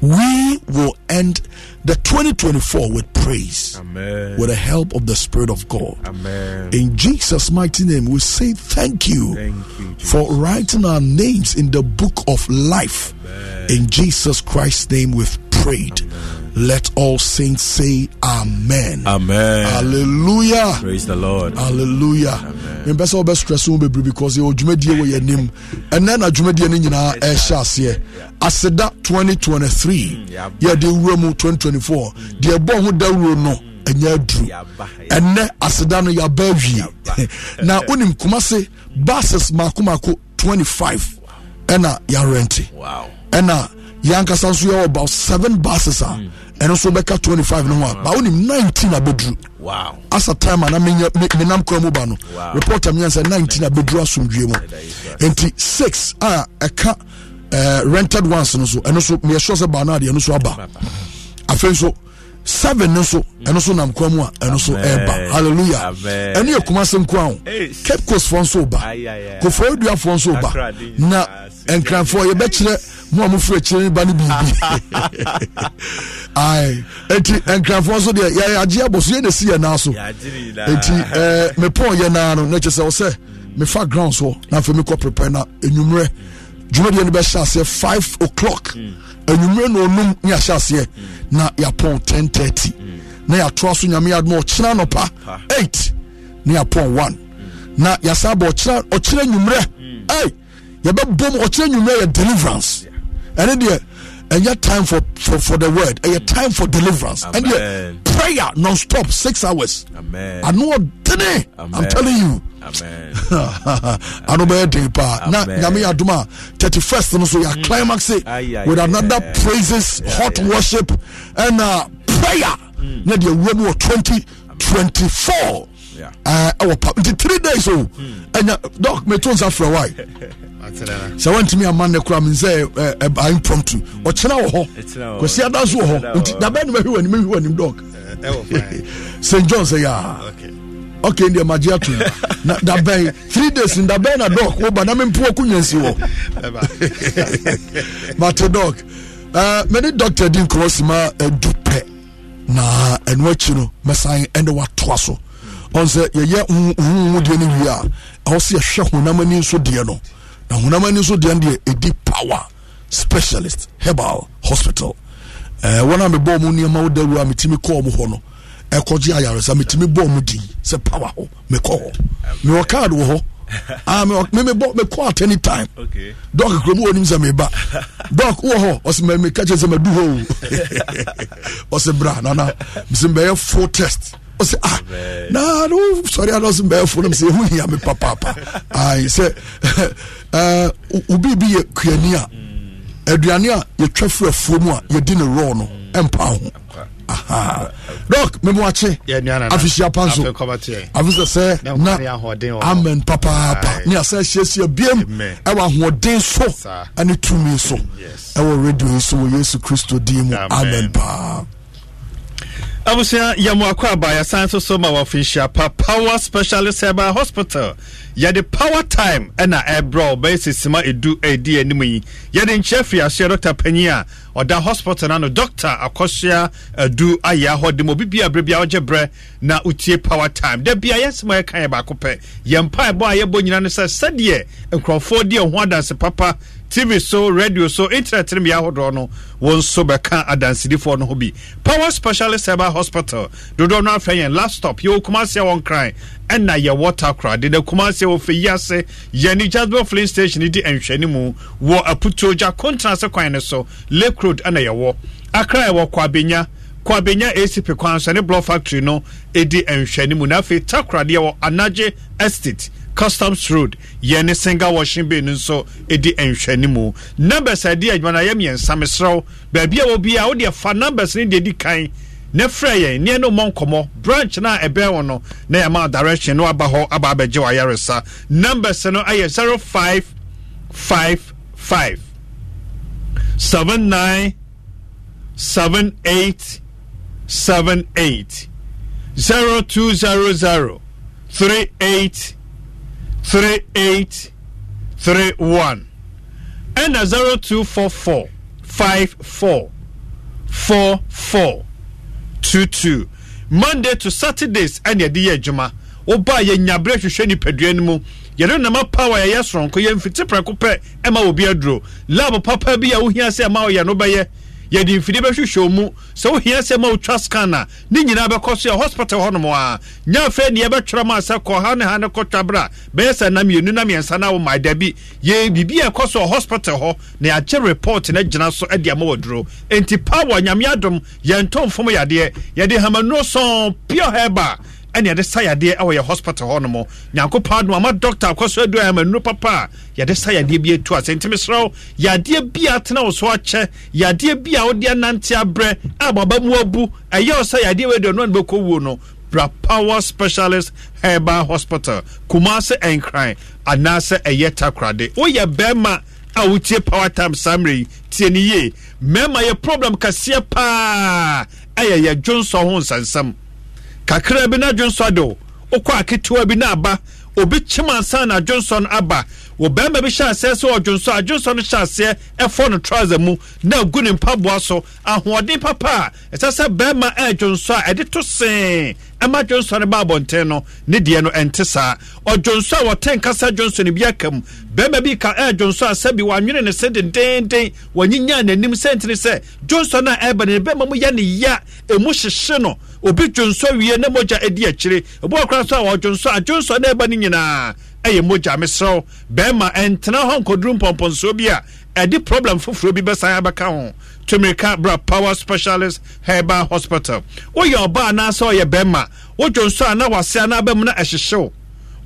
we will end the 2024 with praise. Amen. With the help of the spirit of god. Amen. In jesus mighty name we say thank you thank you for writing our names in the book of life. In Jesus Christ's name we've prayed. Let all saints say Amen. Amen. Hallelujah. Praise the Lord. Hallelujah. Amen. Mbese obe stress wo bebre because o dwumadie wo ye nim. Ene na dwumadie ne nyina e hye ase. Aseda 2023. Mm, yeah. de wura mu 2024. The ebo who dawuro no. Mm. ɛnyɛ aduru ɛnɛ aseda no yɛaba awie na wonim kumase mm. bases maakomaako 25 ɛna yɛarɛnte ɛna yɛankasa nso yɛwɔ about seven buses a ɛno nso bɛka 25 no ho a ba wonim 19 abɛduru wow. Asa time a na menam kwan mu ba no Wow. report am sɛ 19 a bɛduru asomdwie mu. Enti 6 a ɛka eh, rented ones no so ɛno so meyɛ sure sɛ baa no adeɛ no so aba. Afei nso seven no so ɛno so nam kwan mu a ɛno so ɛba. Hallelujah. Ɛne yɛ kuma se nko a ho cape coast foɔ nso ba. Kofoɔ duafoɔ nso ba. Na nkranfoɔ yɛbɛkyerɛ mo a mofiri akyire ba no biribi. Ai enti nkrafoɔ nso deɛ yɛyɛ agye abɔ so yɛna si yɛ naa so. Enti eh, mepɔn yɛ naa no na kyɛ sɛ wo sɛ mefa ground soɔ na afei mekɔ prepare na enwummerɛ. Dwumadeɛ no bɛhyɛ aseɛ 5 o'clock. Anwummerɛ na ɔnum ne ahyɛ aseɛ na yɛapɔn 1030 na yɛatoa so nyame yɛadoma ɔkyena nɔpa 8 ne yɛapɔn 1 na yɛsan bɔ ɔkyena ɔkyena nwummerɛ ei yɛbɛbom ɔkyena nwummerɛ yɛ deliverance ɛne deɛ ɛnyɛ time for, for, for the word ɛyɛ mm. time for deliverance. Ɛne deɛ Amen. prayer non-stop six hours. Amen. ano ɔdene i'm telling you. Amen. ano bɛyɛ den paa na Amen. nyame yɛ adom a 31st no so yɛ mm. climax Aye, aye, with another praises hot worship and uh, prayer. Mm. Na deɛ wura mu wɔ 2024 Yeah. Uh, ɛwɔ pa nti three days o ɛnya dɔk meto nsa frɛ wae sɛ woantumi ama nnɛ kora men sɛ impromptu. Ɔkyena wɔ hɔ. Wɔ kwasi ada wɔ hɔ. Nti wɔ dabɛ ne mahwe w'anim mahwe w'anim dɔk st john sɛ yɛa ok. Ndeɛ magye ato na dabɛn three days n dabɛn na dɔk woba na mempo akonyansi wɔ. Mate uh, mene dɔctor di nkɔmɔ sima adu pɛ. Na ɛno akyi no mɛsan ɛne watoa so. Ɔn sɛ yɛyɛ huhu deɛ no wie a ɛwɔ sɛ yɛhwɛ honam ani nso deɛ no. Na honam ani nso deɛ no deɛ ɛdi power specialist herbal hospital. Eh, wɔn a mebɔɔ mu nneɛma wo dawu a metumi kɔɔ mu hɔ no ɛkɔgye ayaresa. Metumi bɔɔ mu din sɛ power hɔ. Mekɔ hɔ. Mewɔ card wɔ hɔ. Ah, mewɔ- me mebɔ mekɔ at any time. Dɔk kurom wɔ nim sɛ meba. Dɔk wɔ hɔ. Ɔsɛ ma meka kyerɛ sɛ madu hɔ o. Ɔsɛ bra nana. Mesɛ mbɛyɛ full test. Ɔsɛ ah na no sɔre ana ɔsɛ mbɛyɛ full na mesɛ ɛho hia me papaapa. Ai sɛ eh, wo- wo biribi yɛ kuani a aduane a yɛtwa firi afuo mu a yɛdi ne rɔ no ɛmpa ho. Aha. dɔk memoakye afihyia pa nso. Afi sɛ sɛ Na amen papaapa. Ne asɛ ahyiahyia biam ɛwɔ ahoɔden so ɛne tumi so. Ɛwɔ radio yi so wɔ yesu kristo din mu. Amen. amen paa abusua yɛmo akɔ aba yɛsan so so ma pa power specialist herbal hospital. Yɛde power time ɛna ɛbrɛ wo bɛyɛ sesima edu ɛdi anim yi yɛde nkyɛ firi aseɛ dr panyin a ɔda hospital no ano dr akɔsoa adu ayɛ hɔ de ma obi bia berɛ bia wogye berɛ na wotie power time. Da bia yɛsɛma yɛka yɛ baako pɛ yɛn mpaebɔ a yɛbɔ nyina no sɛ sɛdeɛ nkurɔfoɔ di ɛho adanse papa tv so radio so internet no bia ahodoɔ no wɔn nso bɛka adansedifoɔ no ho bi power specialist herbal hospital dodoɔ no afɛ yɛn last stop yɛwɔ kumaseɛ wɔn kran ɛna yɛwɔ takora deda kumaseɛ wɔ fɛyi ase yɛne jasper flin station di nhwɛne mu wɔ aputuo gya kontenase kwan no so lake road ɛna yɛwɔ akra yɛwɔ kɔ abenya kɔ abenya acp kwan so ne block factory no ɛdi nhwɛne mu. Na afei takora deɛ wɔ anagye estate customs road yɛne single washing bay no nso ɛdi nhwɛne mu. Numbers a ɛdi adwuma no ayɛ mmiɛnsa meserɛw baabi a wɔ bi a wodeɛ fa numbers no deɛ di kan na frɛ yɛn neɛ no mmɔ nkɔmmɔ. Branch no a ɛbɛn wo no na yɛma direction no aba hɔ aba abɛgye wɔ ayaresa. Numbers no ayɛ 0555 79 78 78 0200 38 3831 ɛna 0244 54 44 22 monday to saturdays ɛne yɛde yɛ adwuma wobaa yɛnyaberɛ hwehwɛ nipadua no mu yɛde nama power yɛyɛ soronko yɛmfiti prɛko pɛ ɛma obi aduro lab papa bi a wohia sɛ ɛma woyɛ no bɛyɛ yɛde mfidi bɛhwehwɛ mu. Sɛ wohia sɛ ma wotwa scan a ne nyinaa bɛkɔ so yɛ hospital hɔ nom a nya afei ne yɛbɛtwerɛ ma sɛ kɔ ne ha ne kɔtwa berɛ a bɛyɛ sɛ na mmienu na mmiɛnsa no wo ma dabi yɛ biribi a ɛkɔ so hospital hɔ na yɛagye report no gyina so de ama waduro enti power nyame adom yɛntɔ mfom yadeɛ. Yɛde hamanuro sɔn pure herba ɛne yɛde sa yadeɛ ɛwɔ yɛ hospital hɔ nom nyankopɔn adom ama doctor akɔ so adu amanuro papa a yɛde sa yadeɛ bi atu ase nti mesrɛ wo yadeɛ bi a tena wo so akyɛ yadeɛ bi a wode anante abrɛ a baba mu abu ɛyɛ wo sɛ yadeɛ wei deɛ ɔno ne bɛkɔ wuo no bra power specialist herbal hospital. Kumase ɛnkran anaasɛ ɛyɛ takorade. Woyɛ bɛrima a wotie power time samre yi. Tie ne yie. Mmarima yɛ problem kɛseɛ paa. Ɛyɛ yɛ dwonsɔ ho nsɛnsɛm kakra bi na dwonsɔ de wo wokɔ aketewa bi na aba. Obi kyem ansa na dwonsɔ no aba. Wɔ bɛrima bi hyɛ aseɛ sɛ ɔdwonso a dwonso no hyɛ aseɛ ɛfɔ no trouser mu na agu ne mpaboa so. Ahoɔden papa a ɛsɛ sɛ bɛrima ɛɛdwonso a ɛde to see ɛma dwonso no ba abɔnten no ne deɛ no ɛnte saa. Ɔdwonso a wɔtɛn kasa dwonso no bi aka mu. Bɛrima bi ka ɛɛdwonso a sɛbi wɔanwene ne se dendenden wɔnyinya n'anim sɛntene sɛ dwonso no a ɛɛba ne bɛrima mu yɛ ne ya ɛmu hyehye no obi dwonso wie na mogya adi akyire. Obi ɔkora so a wɔdwonso a dwonso no ɛba no nyinaa ɛyɛ mogya mesrɛw. Bɛrima ɛntena hɔ nkɔduru mpɔmpɔnsoɔ bi a ɛde problem foforɔ bi bɛsan abɛka ho. Tumirika bra power specialist herbal hospital. Woyɛ ɔba anaasɛ ɔyɛ bɛrima. Wodwo nso a na wase ana abɛmu na ɛhyehyew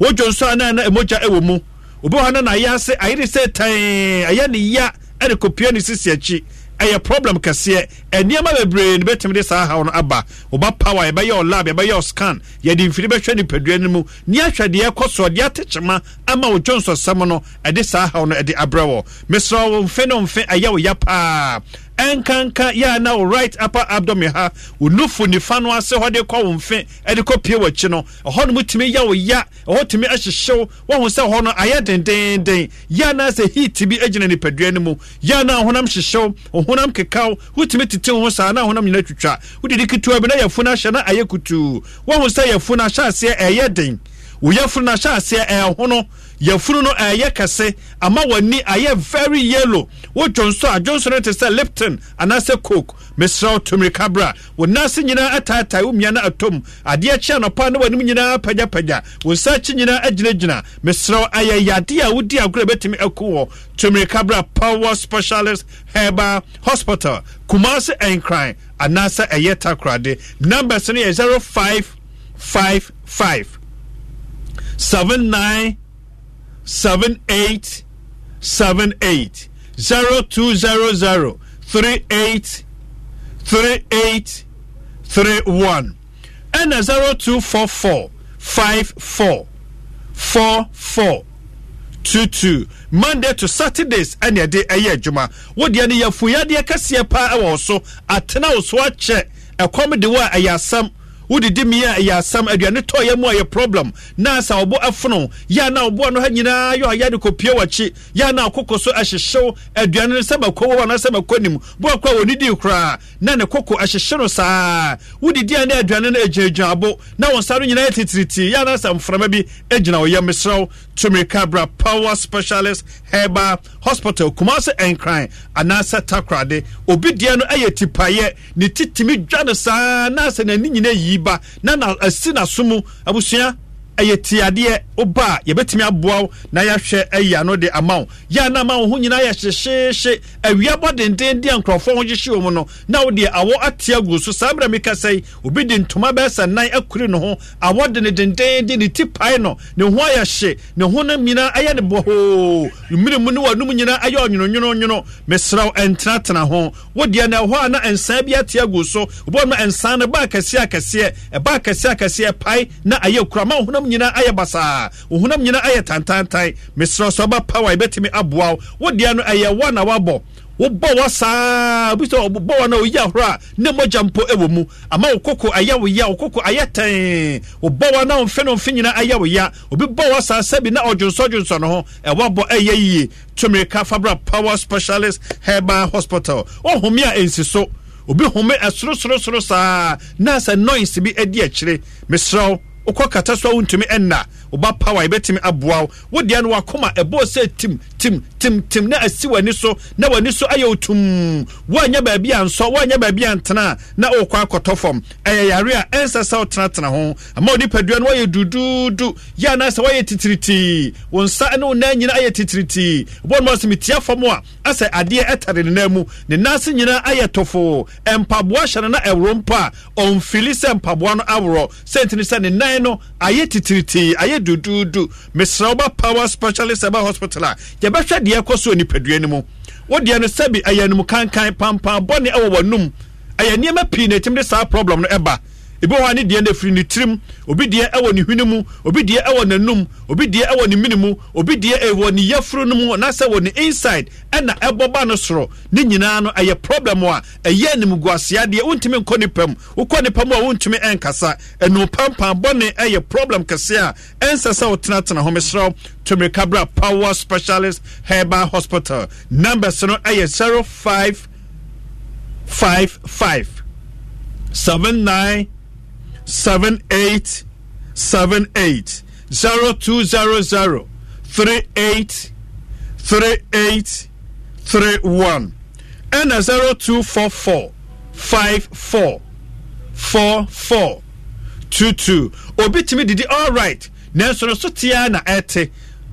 wodwo nso a na na mogya ɛwɔ mu. Obi hɔ no na ayɛ ase ayere sɛ tɛn ɛyɛ ne ya ɛde kɔpia ne sisi akyi ɛyɛ problem kɛseɛ. Nneɛma bebree no bɛtumi de saa haw no aba. Woba power yɛbɛyɛ o lab yɛbɛyɛ o scan yɛde mfiri bɛhwɛ nipadua no mu. Ne ahwɛ deɛ ɛkɔ soɔ deɛ atekyema ama wo dwonsɔsɛm no ɛde saa haw no ɛde abrɛ wɔ. Mesrɛ wo mfe no mfe ɛyɛ wo ya paa ɛnkanka yɛ a na wo right upper abdomen ha wo nufu nifa no ase hɔ de kɔ wo mfe ɛde kɔ pie w'akyi no ɛhɔ no mu tumi yɛ wo ya ɛhɔ tumi ahyehyew wɔho sɛ hɔ no ayɛ dendenden yɛ na sɛ heat bi gyina nipadua no mu yɛ na honam hyehyew honam kekaw wotumi tete ho saa na honam nyina twitwa. Wodidi ketewa bi na yɛfu no ahyɛ na ayɛ kutuu. Wɔho sɛ yɛfu no ahyɛ aseɛ ɛyɛ den. Wo yɛfunu no ahyɛ aseɛ ɛɛhono yɛfunu no eh, ɛyɛ kɛse. Ama w'ani ayɛ very yellow. Wodwo nso a dwonso no te sɛ lipton anaasɛ coke. Mesrɛ wo tomirika bra. Wo nase nyinaa ataatae wo mmia atom. Adeɛ kye anɔpa na w'anim nyinaa pagyapagya wo nsa akyi nyinaa agyinagyina. Mesrɛ wo ayɛ yade a wodi agorɔ bɛtumi aku wɔ. Power specialist herba hospital. Kumase ɛnkran anaasɛ ɛyɛ takorade. Numbers no yɛ 0555 seven nine seven eight seven eight zero two zero zero three eight three eight three one ɛna zero two four four five four four four two two. Monday to saturdays ɛna ɛde ɛyɛ adwuma wodeɛ no yɛfuyadeɛ kɛseɛ paa ɛwɔ so atena wo so akyɛ ɛkɔm de wo a ɛyɛ wodidi mi a ɛyɛ asam aduane tɔ yɛ mu a yɛ problem. Na sɛ ɔbɔ ɛfono yɛ na ɔboa no ha nyinaa yɛ ɔyɛ de kɔpie w'akyi. Yɛ na akoko so ahyehyew aduane no sɛ mako wɔ na sɛ mako nim boa kɔ a wɔnidi koraa. Na ne koko ahyehye no saa. Wodidi a ne aduane no agyinagyina abo. Na wɔn nsa no nyinaa yɛ titiriti. Yɛ na sɛ mframa bi agyina ɔyɛ mesrɛw tumirika bra power specialist herba hospital kumase nkran anaasɛ takorade obi deɛ no ɛyɛ tipayɛ ne titimi dwa no saa na sɛ n'ani nyina yi ba na na asi n'aso abusua ɛyɛ tiadeɛ woba a yɛbɛtumi aboa wo na yɛahwɛ ayi ano de ama wo. Yɛ na ma wo ho nyinaa yɛ hyehyeehye awia bɔ denden de a nkurɔfoɔ ho gyehye wɔ mu no na wo deɛ awɔ ate agu so. Saa berɛ meka sɛ obi de ntoma bɛyɛ sɛ nan akuri ne ho. Awɔ de ne denden de ne ti pae no ne ho ayɛ hye. Ne ho no nyinaa ayɛ ne bɔhoo. Mmiri mu ne wɔnom nyinaa ayɛ ɔnwononwononwono mesrɛ wo ɛntenatena ho. Wo deɛ na ɛhɔ a na nsan bi ate agu so wobɔ no nsan no ba akɛseɛ akɛseɛ ɛba akɛseɛ akɛseɛ pae na ayɛ kura. Ma wo honam nyinaa ayɛ basaa. Wo honam nyinaa ayɛ tantantan. Mesrɛ ɔba power yɛbɛtumi aboa wo. Wo deɛ no ɛyɛ wa na wabɔ wobɔ wɔ saa bi sɛ ɔbɔ wɔ no ɔyi ahoro a ne mogya mpo wɔ mu. Ama wo koko ayɛ wo ya wo koko ayɛ tɛn. Wobɔ wɔ na ɔmfe no mfe nyinaa ayɛ wo ya. Obi bɔ wɔ saa sɛbi na ɔdwonsɔ dwonsɔ no ho. Ɛwɔ ɛyɛ yie tumirika fabra power specialist herbal hospital. Ɔhome a ɛnsi so. Obi home ɛsorosorosoro saa. Na sɛ noise bi adi akyire. Mesrɛ wokɔ kata so a wontumi ɛnna woba power yɛbɛtumi aboa wo. Wodeɛ no wakoma ɛbɔɔ sɛ tim tim tim tim. Na asi w'ani so na w'ani so ayɛ wo tum woanyɛ baabi a nsɔ woanyɛ baabi a na wokɔ akɔtɔ fam. Ɛyɛ yare a ɛnsɛ sɛ wotenatena ho. Ama wo nipadua no woayɛ duduudu yɛ anaasɛ woayɛ titiritii wo nsa ne wo nan nyina ayɛ titiritii wobɔ no sɛ metia fam a asɛ adeɛ ɛtare ne nan mu. Ne nase nyinaa ayɛ tofoo mpaboa hyɛ no na ɛworo mpo a ɔmfili sɛ mpaboa no aworɔ. Sɛ ntini sɛ ne nan no ayɛ titiritii ayɛ duduudu mesrɛ woba power specialist ɛba hospital a yɛbɛhwɛ deɛ ɛkɔ so nipadua no mu. Wodeɛ no sɛbi ɛyɛ anom kankan pampan bɔne ɛwɔ w'anum. Ɛyɛ nneɛma pii na ɛtumi de saa problem no ɛba ebi wɔ hɔ a ne deɛ no afiri ne tirim obi deɛ ɛwɔ ne hwene mu obi deɛ ɛwɔ n'anum obi deɛ ɛwɔ ne mene mu obi deɛ ɛwɔ ne yafuro no mu anaasɛ wɔ ne inside ɛna ɛbɔ ba no soro. Ne nyinaa no ɛyɛ problem a ɛyɛ animguasea deɛ wontumi nkɔ nipa mu wokɔ nipa mu a wontumi ɛnkasa ɛnu pampan bɔne ɛyɛ problem kɛse a ɛnsɛ sɛ wotenatena ho mesrɛ tomirika bra power specialist herbal hospital. Numbers no ɛyɛ 05 five five seven eight seven eight zero two zero zero three eight three eight three one ɛna zero two four four five four four four two two. Obi tumi didi all right. Nanso no so tia na ɛte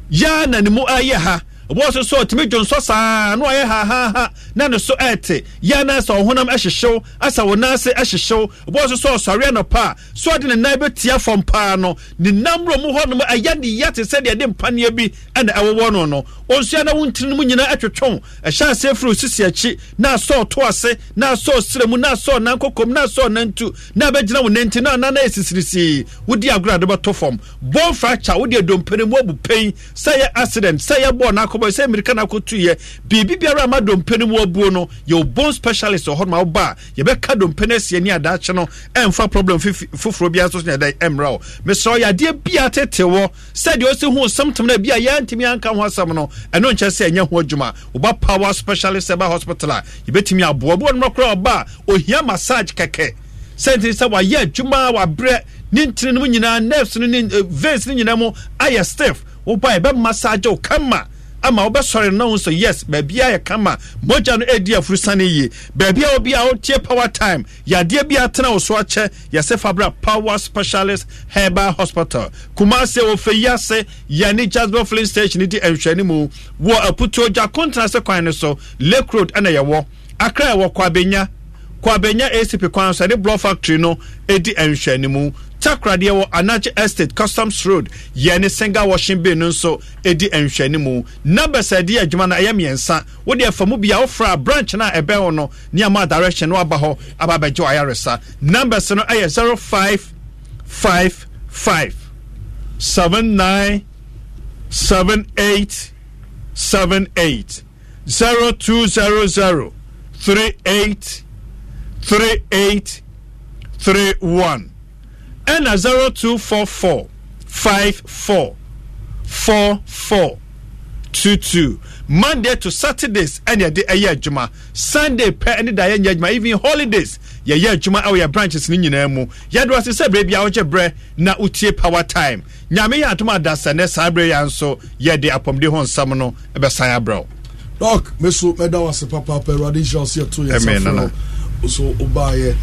yaa na ne mu ayɛ ha ɔbɔ so ɔtumi dwo nsɔ saa na ɔyɛ hahaha na ne so ɛɛte yɛ na sɛ ɔhonam ɛhyehyew asa wɔ nan ase ɛhyehyew ɔbɔ so ɔsɔre anɔpa a so ɔde ne nan bɛtia fam paa no ne nam wura mu hɔnom ɛyɛ ne ya te sɛdeɛ de mpaneɛ bi ɛna ɛwɔwɔ no. No ɔnsua na wontiri no mu nyinaa ɛtwetwɔn ɛhyɛ ase firi osisi akyi na asɔ ɔto ase na asɔ ɔsrɛ mu na asɔ ɔnan kokom na asɔ ɔnan tu na abɛgyina wo nanti na anan ayɛ sisirisii wodi agorɔ ade bɛtɔ fam bɔn fracture wodi adompene mu abu pɛn sɛ yɛ accident sɛ yɛ bɔɔl n'akɔbɔ sɛ mmirika n'akɔtuyɛ biribi biara ama dompene mu abuo no yɛ bone specialist wɔ hɔ ma woba a yɛbɛka dompene asie ne adaakye no ɛmfa problem foforɔ biara nso so ne ɛdɛ ɛmmerɛ wo. Mesrɛ ɔyɛ adeɛ bia tete wɔ sɛdeɛ ɔsi ho symptom no a bi a yɛntumi anka ho asɛm no ɛno nkyɛ sɛ ɛnyɛ ho adwuma. Woba power specialist ɛba hospital a yɛbɛtumi aboa bi wɔnom kora ɔba a ohia massage kɛkɛ. Sɛnti sɛ wayɛ adwuma wabrɛ ne ntiri no mu nyinaa nerves no ne eh, veins no nyinaa mu ayɛ stiff woba yɛbɛ massage wo kama ama wobɛsɔre no ho sɛ yes baabi a yɛ kama mogya no ɛdi afurusane yie. Baabi a obi a wotie power time yadeɛ bi atena wo so akyɛ yɛsɛ fabra power specialist herbal hospital. Kumase wɔfɛ yi ase yɛne jasper filling station di nhwɛne mu wɔ aputuo gya kontena sɛ kwan no so lake road ɛna yɛwɔ. Akra ɛwɔ kwabenya kwabenya acp kwan so ɛde block factory no ɛdi nhwɛne mu. Takradeɛ wɔ anagye estate customs road yɛne single washing bay no nso ɛdi nhwɛne mu. Numbers a ɛdi adwuma no ɛyɛ mmiɛnsa. Wode ɛfa mu bia wofra branch no a ɛbɛn wo no ne ama direction no aba hɔ aba abɛgye wo ayaresa. Numbers no ɛyɛ 0555 79 78 78 0200 38 38 31 ɛna 0244 54 44 22 monday to saturdays ɛna yɛde ɛyɛ adwuma sunday pɛ ɛne da yɛnyɛ adwuma even holidays yɛyɛ adwuma ɛwɔ yɛ branches no nyinaa mu. Yɛde wase sɛ berɛ bia wogye berɛ na wotie power time. Nyame yɛ atom adasɛnɛ saa berɛ yɛ nso yɛde apɔmde ho nsɛm no ɛbɛsan abrɛ wo dɔk meso mɛda wase papaapa awurade nhyira wo sɛ yɛto yɛ safrɛ wo so wobaayɛ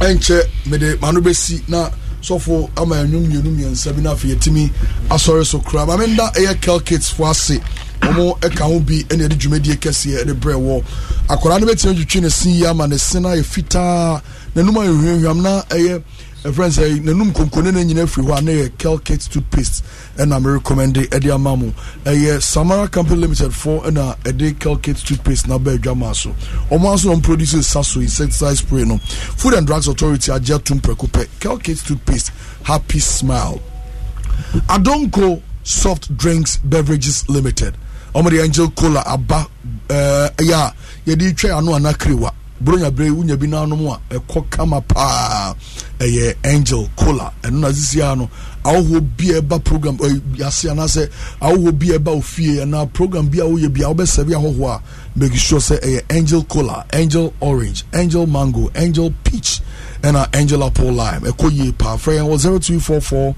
ɛnkyɛ mede mano bɛsi na sɔfo ama ɛnwom mmienu mmiɛnsa bi no afei yɛtumi asɔre so koraa ma menda ɛyɛ fo ase. Ɔmo ɛka ho bi ɛne ɛde dwumadie kɛseɛ ɛde brɛ wɔ akwaraa no bɛtumi adwitwi ne se yi ama ne se no ayɛ fitaa. N'anum ayɛ hwamhwam na ɛyɛ ɛfrɛ sɛ n'anum konkone no nyina afiri hɔ a na yɛ kelkit toothpaste ɛna merecommende ɛde ama mo. Ɛyɛ samara company limited fo ɛna ɛde kelkit toothpaste na ba adwa ma so. Ɔmo nso na ɔmo produce saso insecticide spray no. Food and drugs authority agye atom prɛko pɛ. Kelkit toothpaste happy smile. Adonko soft drinks beverages limited. Ɔmo angel cola aba ɛɛ ɛyɛ a yɛde twɛ ano anakiriwa bronya bere wunya bi nanom a ɛkɔ kama paa ɛyɛ angel cola ɛno na sisi ano ahohoɔ bi ɛba program ɛɛ yase anaasɛ ahohoɔ bi a ɛba ofie anaa program bi a woyɛ bi a wobɛsɛbi ahohoɔ a make sure sɛ ɛyɛ angel cola angel orange angel mango angel peach ɛna angel apple lime. Ɛkɔ yie paa frɛ yɛn wɔ zero two four four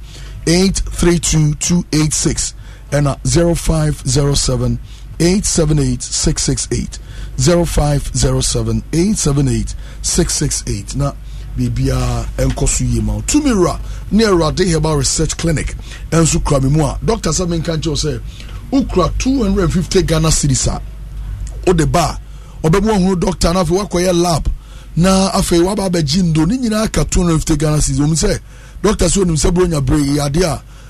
eight three two two eight six ɛna zero five zero seven eight seven eight six six eight zero five zero seven eight seven eight six six eight. Na biribiara ɛnkɔ so yie ma tumi wura ne awurade herbal research clinic. Ɛnso kura me mu a. Doctor sɛ menka nkyɛw sɛ wokura 250 ghana cities a. Wode ba a ɔbɛmu ahunu doctor no afei woakɔyɛ lab. Na afei waba abɛgye ndo ne nyinaa ka 250 ghana cities ɔmu sɛ doctor sɛ onim sɛ buronya bere yɛ adeɛ a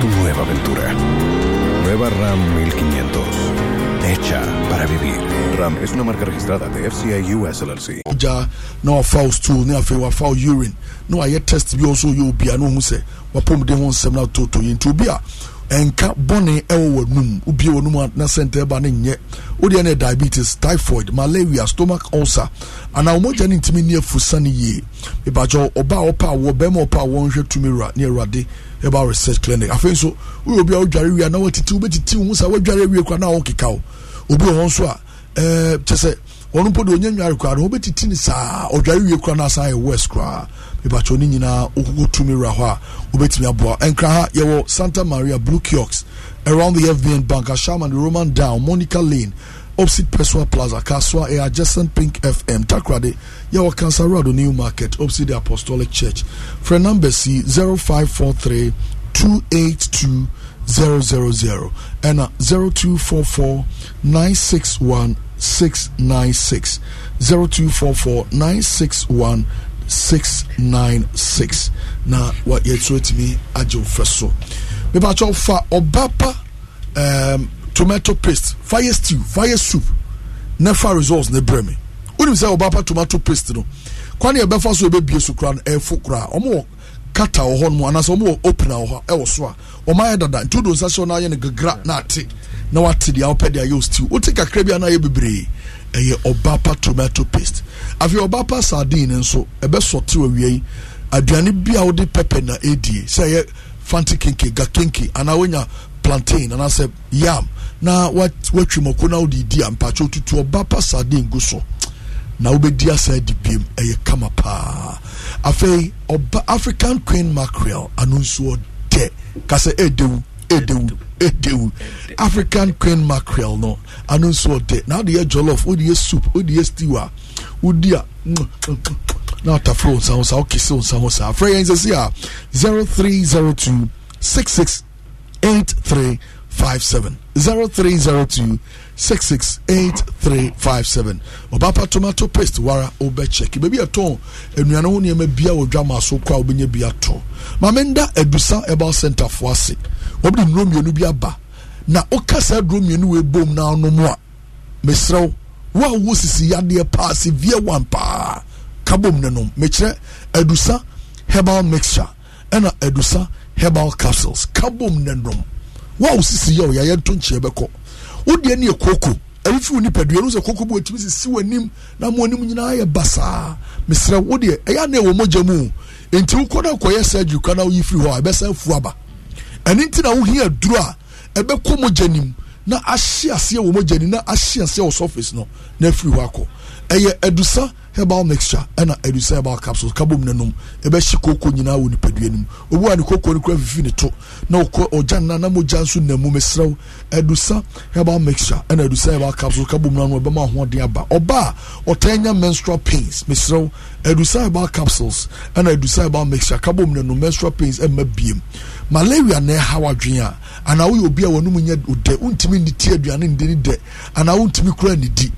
tu nueva aventura. Nueva RAM 1500. Hecha para vivir. RAM es una marca registrada de FCI US LLC. Ja, no foul stool, no foul foul urine. No I test bi also you be no who say. Wapom de ho nsem to to yin to. Ɛnka bɔne ɛwɔ w'anum. Wobie a na sɛnta ɛba ne nyɛ wodeɛ ne diabetes typhoid malaria stomach ulcer. Anaa wɔmɔgya ne ntumi ne afusa no yie mebakyɛ ɔba a ɔpa awɔ bɛrima ɔpa awɔ nhwɛ tumi ne awurade ɛba research clinic. Afei nso woyɛ obi a wodware wie na watiti wobɛtiti wo sa woadware awie kora na wokeka wo obi wɔ nso a ɛɛ kyɛ sɛ ɔno de ɔnya nware no wobɛtiti ne saa ɔdware wie koraa no asan yɛ west koraa mebakyɛ ne nyinaa wokokɔ tumi wura hɔ a wobɛtumi aboa. Ɛnkra ha yɛwɔ santa maria blue kioks around the fbn bank ashaman roman down monica lane opposite pessoa plaza kaswa a adjacent pink fm takrade. Yɛwɔ cansarado new market opposite the apostolic church. Frɛ number c 0543 282 000 ɛna 0244 961 696 0244 961 696 na wa yɛturo atumi agye fɛ so. Mepakyɛ fa ɔba um, tomato paste fire stew fire soup na fa results na brɛ me. Wonim sɛ ɔba pa tomato paste no kwane yɛbɛfa so yɛbɛbie so koraa no ɛfo koraa. Ɔmo kata wɔ hɔ anaasɛ ɔmo wɔ wɔ hɔ ɛwɔ so a ɔmo ayɛ dada. Nti wodo nsa hyɛ no ayɛ no gagra na ate na wate deɛ wopɛ deɛ ayɛ wo stew. Wote kakra bi a na ayɛ bebree. Ɛyɛ ɔbapa tomato paste. Afei ɔbapa sardine nso ɛbɛsɔte wɔ awia yi. Aduane bi a wode pɛpɛ na ɛdie sɛ ɛyɛ fanti kenke ga kenke anaa wonya plantain anaasɛ yam na wat- watwi mɔko na wode di a mpakyɛ wotutu ɔbapa sardine gu so. Na wobɛdi asa adi biem ɛyɛ kama paa. Afei ɔba african queen mackerel ano nso ɔdɛ kasɛ ɛdewu edewu edewu. African queen mackerel no. Ano nso ɔdɛ na adi yɛ jollof o di yɛ soup o di yɛ stew a o di a mm, mm, mm, na ataforo nsanwosa ɔkese nsanwosa afra yɛn nsɛsi a zero three zero two six six eight three five seven. zero three zero two six six eight three five seven. Ɔbaapa tomato paste wara ɔbɛ check beebi ɛtɔn nnuane ho nneɛma bia wɔ dwa maa so kora ɔbɛnya bi atɔ. Maame nda adusa ɛbaa center fo ase. Wɔbde nnuro mmienu bi aba. Na woka saa duro mmienu wɔ ebom na anom a mesrɛw wo wo a wo sisi yadeɛ paa severe wan paa. Kabom ne nom. Mekyerɛ adusa herbal mixture ɛna adusa herbal capsules. Kabom ne nom. Wo a wo sisi yɛ wo yɛyɛ nto bɛkɔ. Bɛkɔ wodeɛ ne yɛ koko. Ɛwo fi wo nipadua no sɛ koko bi wɔtumi sisi w'anim na mo anim nyinaa yɛ basaa mesrɛ wo deɛ ɛyɛ ana ɛwɔ mogya mu. Nti wokɔ na kɔyɛ surgery kora na woyi firi hɔ a ɛbɛsan fu aba ɛno nti na wohia aduro a ɛbɛkɔ mogya nim na ahye aseɛ wɔ mogya nim na ahye aseɛ wɔ surface no na afiri hɔ akɔ. Ɛyɛ adusa herbal mixture ɛna adusa herbal capsules kabom nanom. Ɛbɛhye koko nyinaa wɔ nipadua nim obi a ne koko no kora fifi ne to na ɔkɔ ɔgya nna na mogya nso nam mu mesrɛw. Adusa herbal mixture ɛna adusa herbal capsules kabom nanom ɛbɛma ahoɔden aba. Ɔba a ɔtaa nya menstrual pains mesrɛw. Adusa herbal capsules ɛna adusa herbal mixture kabom nanom menstrual pains ɛmma biem malaria na ɛha wadwen a anaa woyɛ obi a wɔnum nyɛ odɛ wontumi nni ti aduane ndi ne dɛ anaa wontumi kora ne di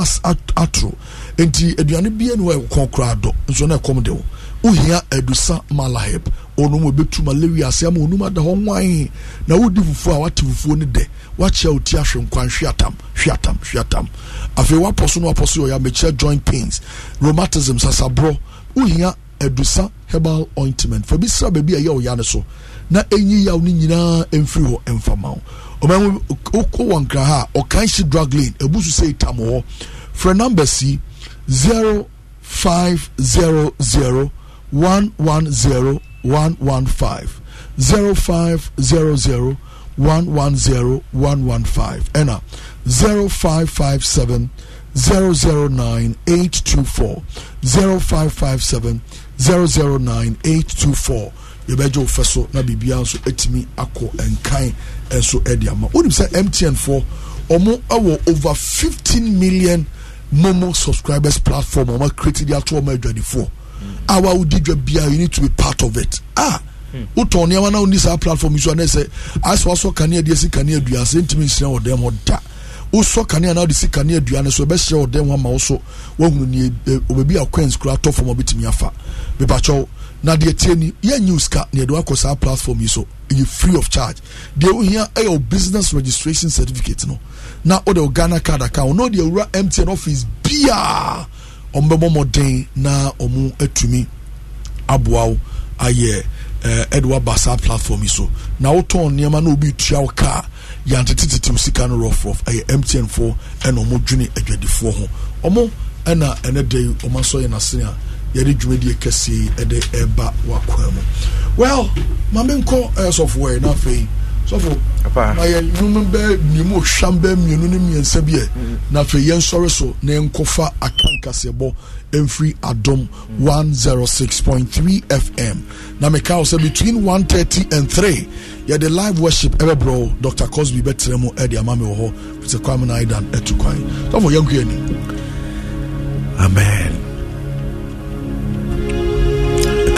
as- at- atoro. Nti aduane bia ne wɔ ɛkɔn koraa dɔ nso na ɛkɔm de wo. Wohia adusa malaheb ɔnom ɛbɛtu malaria ase ama ɔnum ada hɔ nwan. Na wodi fufuo a wate fufuo no dɛ wakyea wo ti ahwe nkwan hweatam hweatam hweatam afei wapɔ so no wapɔ so yɛ ɔyɛ joint pains rheumatism sasaborɔ. Wohia adusa herbal ointment. Fa bi sra baabi a ɛyɛ wo ya no so na ɛnyi yaw no nyinaa ɛmfiri hɔ ɛmfama wo. Ɔmamu wowɔ nkra ha a ɔkan hye drug lane ɛbu so sɛ itam hɔ. Frɛ number si 0500 110 115 0500 110 115 ɛna 0557 009 824 0557 009 824 yɛbɛgye wo fɛ so na biribiara nso atumi akɔ nkan nso de ama. Wonim sɛ mtn foɔ ɔmo ɛwɔ over 15 million momo subscribers platform ɔmo akreti de ato ɔmo adwadifoɔ. A wa wodi dwa bia you need to be part of it. Ah wotɔn nneɛma na woni saa platform yi so anɛ sɛ asɛ wasɔ kanea deɛ si kanea dua sɛ ntumi nhyerɛ wɔ dɛm hɔ da. Wosɔ kanea na wode si kanea dua no so ɛbɛhyerɛ wɔ dɛm hɔ ama wo so. Woahunu ne obabi a coins kora atɔ fam a wobɛtumi afa. Mepakyɛw na deɛ tie ni yɛnyi wo sika na yɛde wakɔ saa platform yi so. Ɛyɛ free of charge. Deɛ wohia ɛyɛ wo business registration certificate no. Na wode wo ghana card account. Na wode awura mtn office biaa ɔmbɛbɔ mmɔden na ɔmo atumi aboa wo ayɛ ɛde waba saa platform yi so. Na wotɔn nneɛma na obi tua wo kaa yɛantetetete wo sika no rɔfrɔf ɛyɛ mtn foɔ ɛna ɔmo dwene adwadifoɔ ho. Ɔmo ɛna ɛnɛ da yi ɔmo asɔ yɛ n'asene a yɛde dwumadie kɛseɛ yi ɛde ɛba wakwan mu. Well maame nkɔ ɛyɛ sɔfo ɛ na afei sɔfo na yɛ nnwom bɛ nneɛma ohwam bɛ mmienu ne mmiɛnsa bi ɛ na afei yɛn sɔre so na yɛn nkɔfa akankaseɛbɔ mfiri adom one zero six point three fm na meka wo sɛ between one thirty and three yɛde live worship ɛbɛbrɛ dr cosby bɛtena mu ɛde ama me wɔ hɔ. Sɛ kwame na aidan ɛtu kwan. Sɔfo yɛnkɔ yɛni amen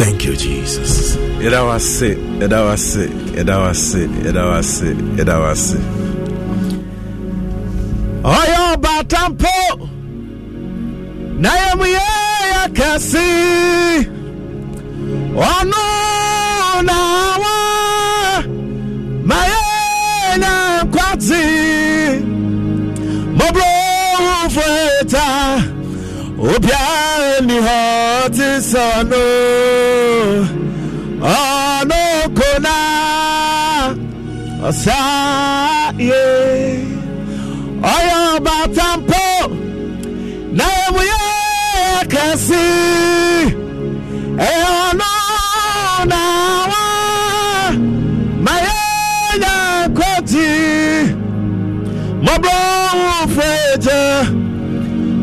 Thank you, Jesus. Yɛda wa se, yɛda wa se, yɛda wa se, yɛda wa se, yɛda wa se. Ɔyɛ is ọ̀nà ọ̀nà òkò náà ọ̀sá yé. Ọ̀yọ́ ọba tampo náà èmu yẹ kẹsí. Ẹ̀yọ́ náà wá. Mayé yẹ kọ́tì mọ́bọ́ fẹ́jẹ́.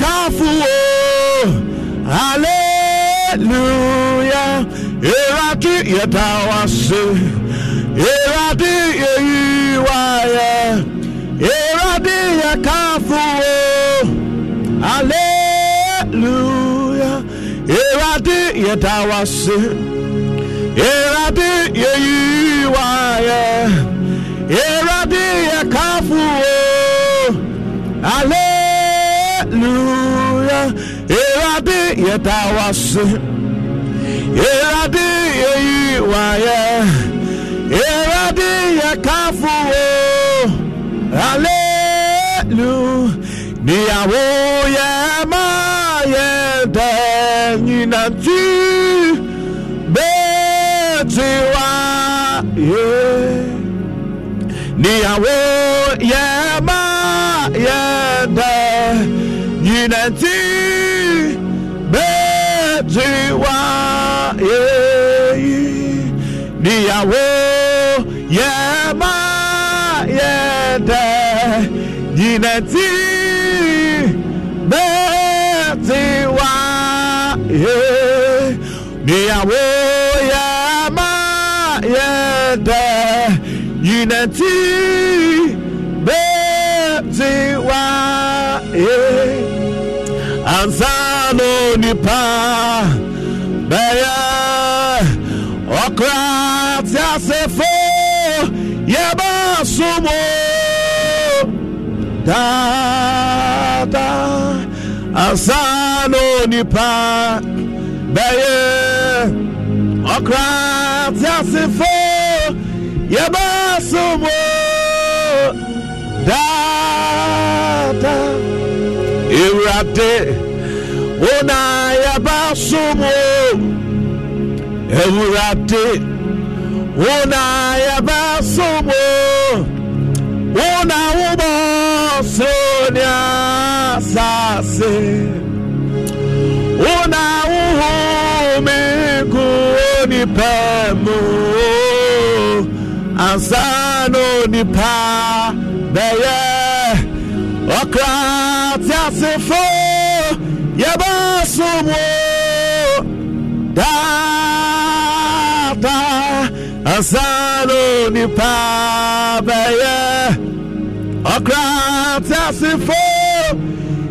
káfù o aleluya ìrántí yẹta wá sí ìrántí èyí wá yẹ. Ìrántí yẹ káfù o aleluya ìrántí yẹta wá sí ìrántí èyí wá yẹ. Ìrántí yẹ káfù o aleluya hallelujah awurade yɛda wase awurade yɛyi wayɛ awurade yɛkamfo wo. Hallelujah. Níyàwó yẹ má yẹ dẹ nyina tí bẹ́ẹ̀ ti wá yé. Níyàwó wá yé níyàwó yẹ má yẹ dẹ nyina tí bẹ́ẹ̀ ti wá yé níyàwó yẹ má yẹ dẹ yìnyín tí bẹ́ẹ̀ ti nipa bɛyɛ ɔkora te asefo yɛba somo daada ansa no nipa bɛyɛ ɔkora te asefo yɛba somo daada ewurade. Sọmọ ewurade wọnà yẹba sọmọ wọnà wọbọ sọnyà sase. Wọnà wọhọ nipa bɛyɛ ɔkra te ẹbẹ sọmọ dáadáa asanu nípa bẹyẹ ọkra tẹsifọ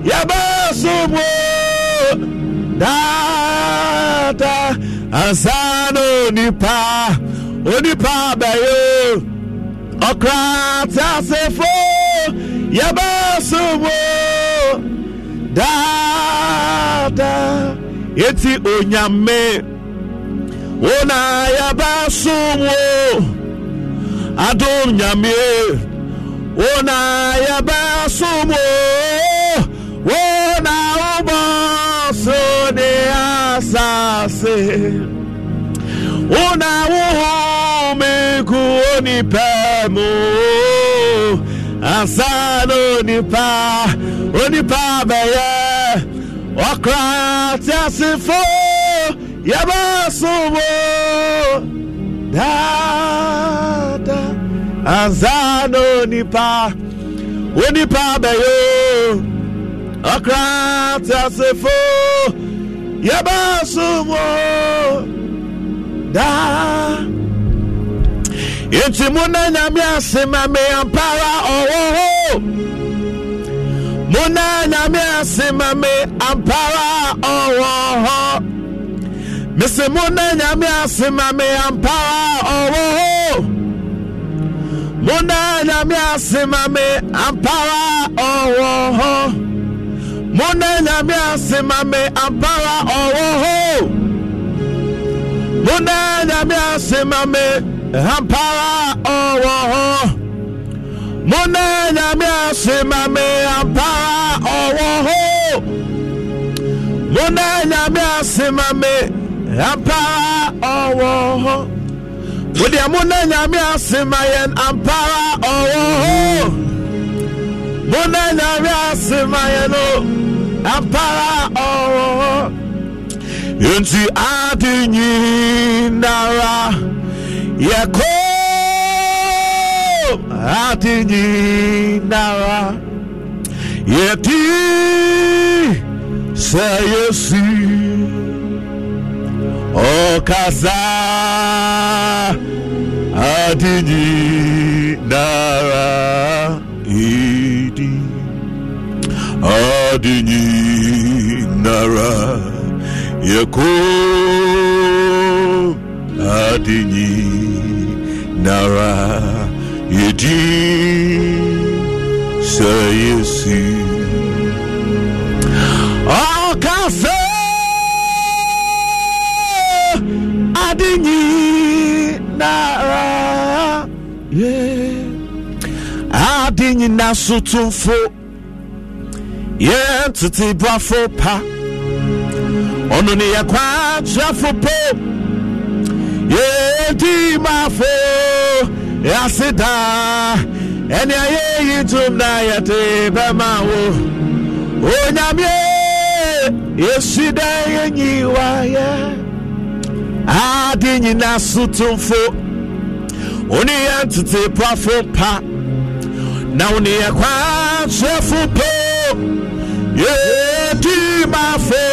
yẹbẹ sọmọ nipa, asanu nípa onípa bẹyẹ ọkra tẹsifọ yẹbẹ sọmọ. Dada eti onyame. Wona yɛbɛ som o adom nyame. Wona yɛbɛ som o wona wobɔ so ne asase. Wona wohome gu onipa mu ansa na onipa nipa bɛyɛ ɔkra teasefo yɛbɛsomo daada ansa nipa wo nipa bɛyɛ ɔkra teasefo yɛbɛsomo daa nti mu na nyame ase ma me ampa ara ɔwɔ mo na nyame ase ma me ampara ɔwɔ hɔ mese mo na nyame ase ma me ampara ɔwɔ hɔ mo na nyame ase ma me ampara ɔwɔ hɔ mo na nyame ase ma me ampara ɔwɔ hɔ mo na nyame ase me ampara ɔwɔ hɔ mo na nyame ase ma me ampara ɔwɔ hɔ mo na nyame ase ma me ampara ɔwɔ hɔ mo deɛ mo na nyame ase ma yɛn ampara ɔwɔ hɔ mo na nyame ase ma yɛn o ampara ɔwɔ hɔ nti ade nyinara yɛkɔ ade adinyinara yeti sɛ yesu ɔkasa adinyinara idi adinyinara yeko adinyinara. Nyinara yɛkɔ adinyi nara yedi sɛ yesi ɔkasɛ adinyi nara. Ye. Adinyi nasotomfo yɛn tete boafo pa. Ɔno ne yɛ kwakyerɛfo po. Yɛdi mafo yɛase daa ɛne ayɛyi ntom na yɛte bɛma wo onyame yɛsi dɛ yɛnyiwayɛ ade nyina so tomfo wone yɛ ntete poafo pa. Na wone yɛ kwakyerɛfo po yɛdi mafo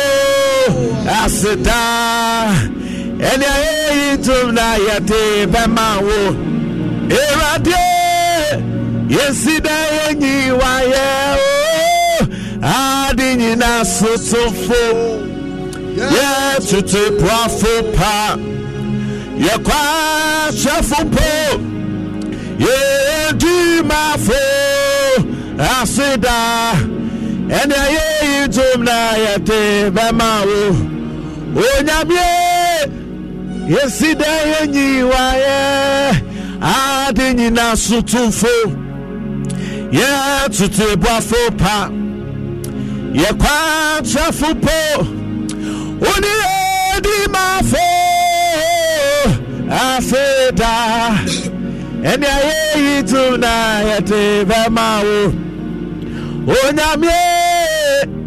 aseda ɛne ayɛyi ntom na yɛde bɛma wo awurade yɛsi dɛ yɛnyiwayɛ o ade nyina sotofo yɛtete poafo pa yɛkwa hyɛfo po. Yɛdi mafo aseda ɛne ayɛyi ntom na yɛde bɛma wo onyame yɛsi dɛ yɛnyiwayɛ ade nyina sotomfo yɛtete boafo pa. Yɛkwa kyerɛfo po. Wone yɛdi mafo afeda ɛne ayɛyi tom na yɛte bɛma wo. Onyame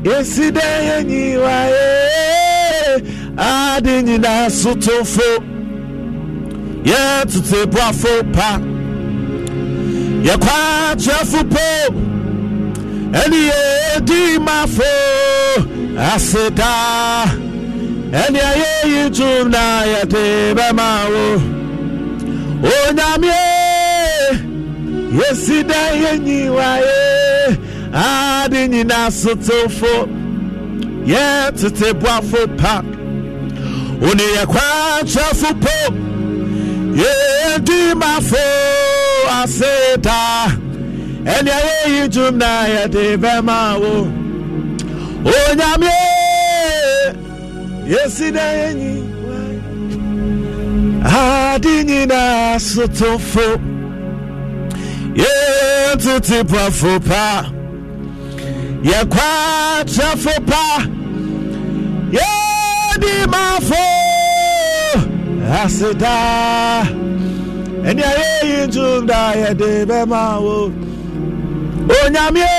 yɛsi dɛ yɛnyiwayɛ ade nyinaa sotomfo yɛtete boafo pa. Yɛkwa kyerɛfo po. Ɛne yɛdi mafo. Aseda. Ɛne ayɛyi dwom na yɛde bɛma wo. Onyame yɛsi dɛ yɛnyiwaye ade nyina sotofo yɛtete boafo pa. One yɛkwa kyerɛfo po yɛdi mafo aseda ɛne ayɛyi dwom na yɛde bɛma wo. Onyame yɛsi dɛ yɛnyi ade nyina sotofo. Yɛtete boafo pa yɛkwa kyerɛfo pa. Yɛdi mafo aseda ɛni ayé yi ntum da yɛde bɛ ma wo onyamie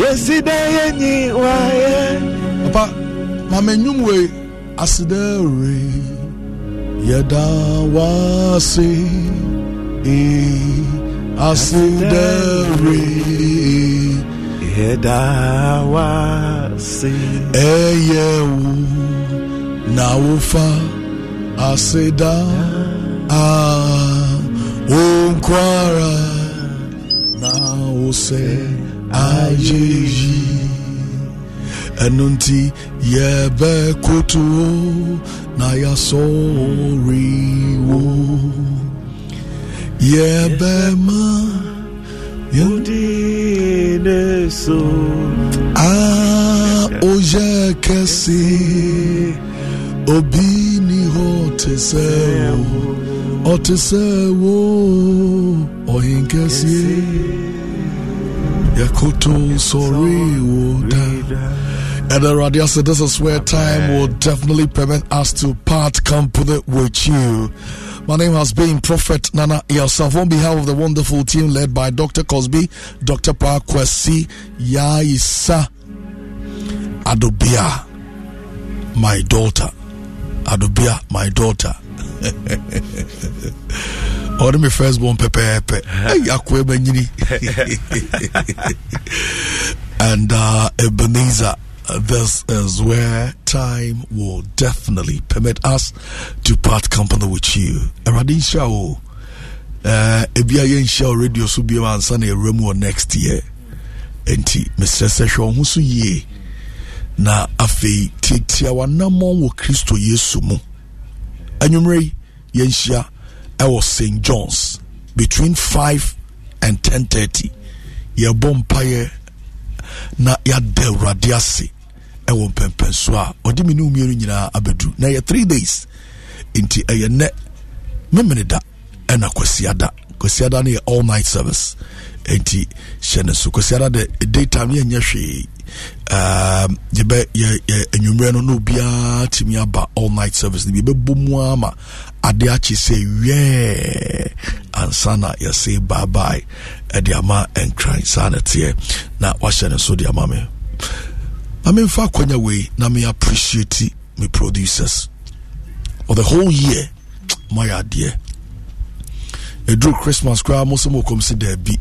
yesi de yenyi wayɛ. papa maame enyim wei aseda re yɛda wase ee aseda re yɛda wase ɛyɛ wo na wofa aseda a wonkwara na wo sɛ ayɛ yi ɛno nti yɛbɛkoto wo na yɛasɔre wo yɛbɛma yɛn wodine so. A oyɛ kɛse obi ni hɔ te sɛ wo ɔte sɛ wo sɔre wo da And uh, Radia said, This is where time will definitely permit us to part company with you. My name has been Prophet Nana yourself on behalf of the wonderful team led by Dr. Cosby, Dr. Pakwesi, Yaisa, Adobia, my daughter. Adobia, my daughter. Ɔde me first born pɛpɛɛpɛ Hey, akoe manyini and uh, Ebenezer uh, this is where time will definitely permit us to part company with you. Awurade nhyira wo. Uh, ebi a yɛnhyia radio so biom ansa na next year. Enti, mesrɛ sɛ hwɛ wo ho so yie. Na afei, tiatia w'anammɔn wɔ Kristo Yesu mu. Anwummerɛ yi, yɛnhyia ɛwɔ St. John's between 5 and 10.30. Yɛbɔ mpayɛ na yɛada awurade ase ɛwɔ mpɛmpɛnso a ɔde me ne mmienu nyinaa abɛdu na ɛyɛ three days nti ɛyɛ nnɛ memene da ɛna kwasiada kwasiada no yɛ all night service nti hyɛ no so kwasiada de daytime yɛnyɛ hwee yɛbɛ yɛ yɛ anwummerɛ no na obiara tumi aba all night service no bi. Yɛbɛbɔ mu ara ma ade akye sɛ wɛɛ ansa na yɛse bye bye ɛde ama nkran saa na teɛ na wahyɛ no so de ama me. Ma memfa akwanya wei na me appreciate me producers. For the whole year moayɛ adeɛ. Ɛduru christmas koraa mo sɛ mokɔm sɛ daabi.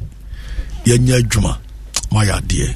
Yɛnyɛ adwuma adeɛ moayɛ adeɛ